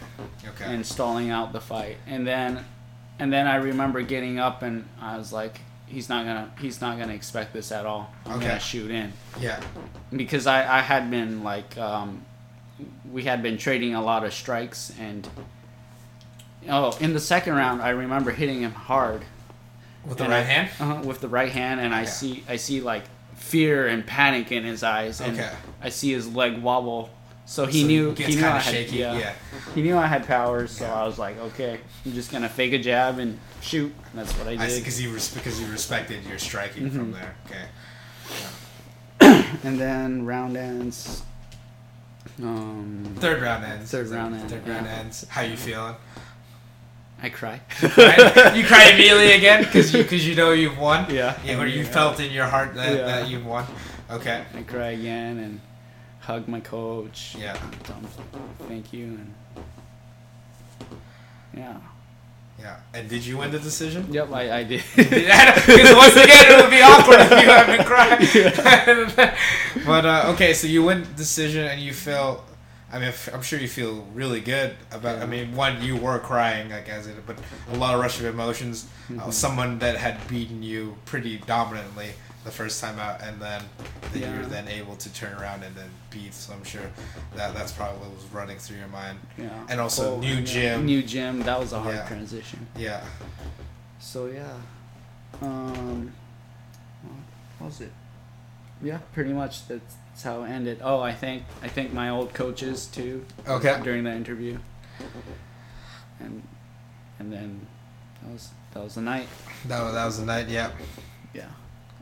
Okay. and stalling out the fight, and then, and then I remember getting up and I was like, he's not gonna he's not gonna expect this at all. I'm Okay. gonna shoot in yeah. because I I had been like um, we had been trading a lot of strikes and. Oh, in the second round, I remember hitting him hard With the and right I- hand. uh-huh, with the right hand, and I see I see like fear and panic in his eyes, and Okay. I see his leg wobble. So he So knew he knew I had shaky, yeah, yeah. he knew I had powers. So Yeah. I was like, okay, I'm just gonna fake a jab and shoot. And that's what I did. because he res- because he respected your striking Mm-hmm. from there. Okay. and then round ends. Um, Third round ends. Third round ends. Third round yeah. ends. How you feeling? I cry. You cry immediately again because you because you know you've won. Yeah. Yeah. Or you Yeah. felt in your heart that, Yeah. that you've won. Okay. I cry again and hug my coach. Yeah. Thank you and yeah. Yeah. And did you win the decision? Yep, I, I did. Because once again, it would be awkward if you haven't cried. but uh, okay, so you win the decision and you feel. I mean, I'm sure you feel really good about. I mean, one, you were crying, like as it, but a lot of rush of emotions. Uh, someone that had beaten you pretty dominantly the first time out, and then that you were Yeah. then able to turn around and then beat. So I'm sure that that's probably what was running through your mind. Yeah. And also new yeah, gym. New gym. That was a hard Yeah. transition. Yeah. So yeah. Um. What was it? yeah, pretty much that's, that's how it ended. Oh, I think I think my old coaches too. Okay. During the interview. And and then that was that was the night. That was that was the night. Yeah. Yeah.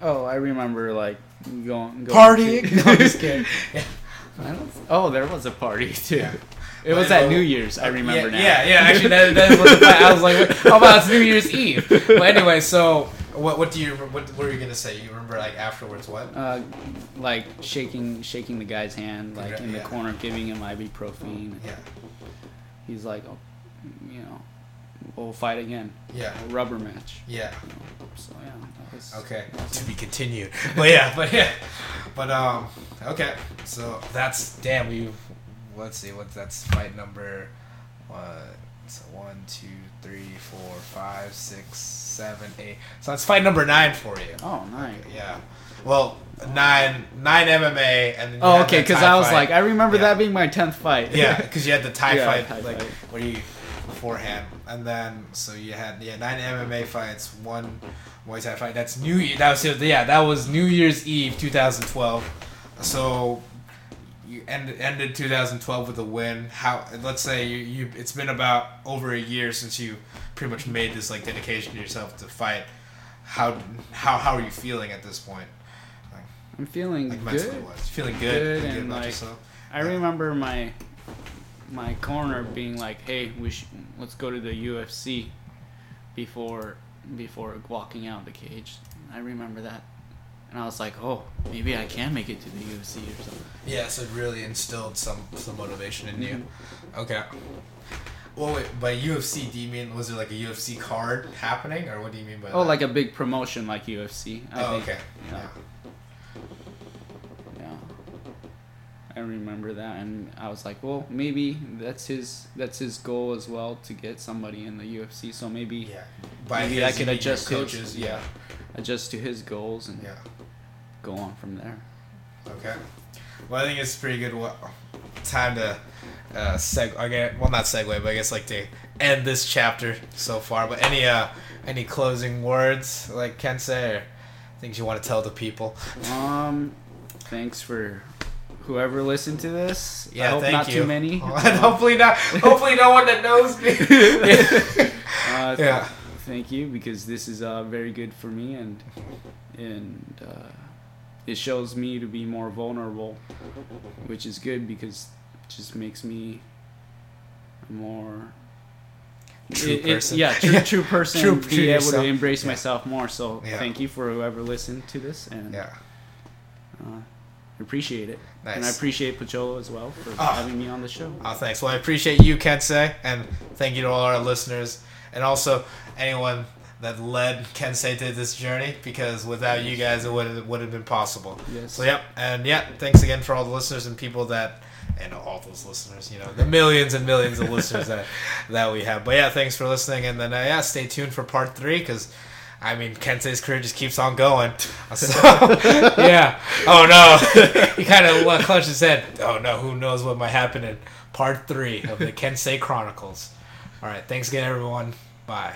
Oh, I remember like going, going Partying. to- no, I'm just kidding. Yeah. Oh, there was a party too. Yeah. It was at. New Year's. I remember yeah, now. Yeah, yeah. Actually, that, that was. I was like, how about it's New Year's Eve? But anyway, so what? What do you? What, what were you gonna say? You remember like afterwards? What? Uh, like shaking shaking the guy's hand, like in the yeah. corner, giving him ibuprofen. Yeah. He's like, oh, you know, we'll fight again. Yeah. A rubber match. Yeah. So yeah, that was Okay. To be continued. But yeah, but yeah, but um. Okay. So that's damn. We let's see. What's that's fight number. What? So one, two, three, four, five, six, seven, eight. So that's fight number nine for you. Oh, nice. Yeah. Well, nine nine MMA and then Oh, okay. Because I was fight. like, I remember Yeah. that being my tenth fight. yeah, because you had the tie Yeah, fight Thai like fight. where you beforehand, and then so you had yeah nine MMA fights, one Muay Thai fight. That's New Year. That was yeah that was New Year's Eve 2012. So you ended ended 2012 with a win. How let's say you, you it's been about over a year since you pretty much made this like dedication to yourself to fight. How how how are you feeling at this point? I'm feeling Like good. wise, feeling good, Good good and, like, yourself. I remember my my corner being like, "Hey, we sh- let's go to the UFC before before walking out of the cage." I remember that, and I was like, "Oh, maybe I can make it to the UFC or something." Yeah, so it really instilled some some motivation in you. Mm-hmm. Okay. Well, wait, by UFC, do you mean was there like a UFC card happening, or what do you mean by Oh, that? like a big promotion like UFC. I oh, think. okay. Yeah. Yeah. Yeah. I remember that, and I was like, "Well, maybe that's his that's his goal as well to get somebody in the UFC. So maybe Yeah. By Maybe I could you mean your adjust his- Yeah. adjust to his goals and Yeah. go on from there." Okay. Well, I think it's pretty good. Time to uh, seg. I guess, well, not segue, but I guess like to end this chapter so far. But any uh any closing words like Kensei or things you want to tell the people? Um, thanks for whoever listened to this. Yeah, I hope not you. too many. hopefully not. Hopefully, no one that knows me. Uh, yeah. Thank you because this is uh, very good for me and and uh, it shows me to be more vulnerable, which is good because it just makes me more True it- it- person. yeah, true, true person. True- be true able yourself. to embrace Yeah. myself more. So Yeah. thank you for whoever listened to this and Yeah. uh, appreciate it. Nice. And I appreciate Pacholo as well for Ah. having me on the show. Oh, thanks. Well, I appreciate you, Kensei, and thank you to all our listeners, and also anyone that led Kensei to this journey. Because without you guys, it would would have been possible. Yes. So yep, and yeah, thanks again for all the listeners and people that, and all those listeners, you know, the millions and millions of listeners that that we have. But yeah, thanks for listening, and then uh, yeah, stay tuned for part three because. I mean, Kensei's career just keeps on going. So, yeah. Oh no. he kind of clutched his head. Oh no, who knows what might happen in part three of the Kensei Chronicles. All right. Thanks again, everyone. Bye.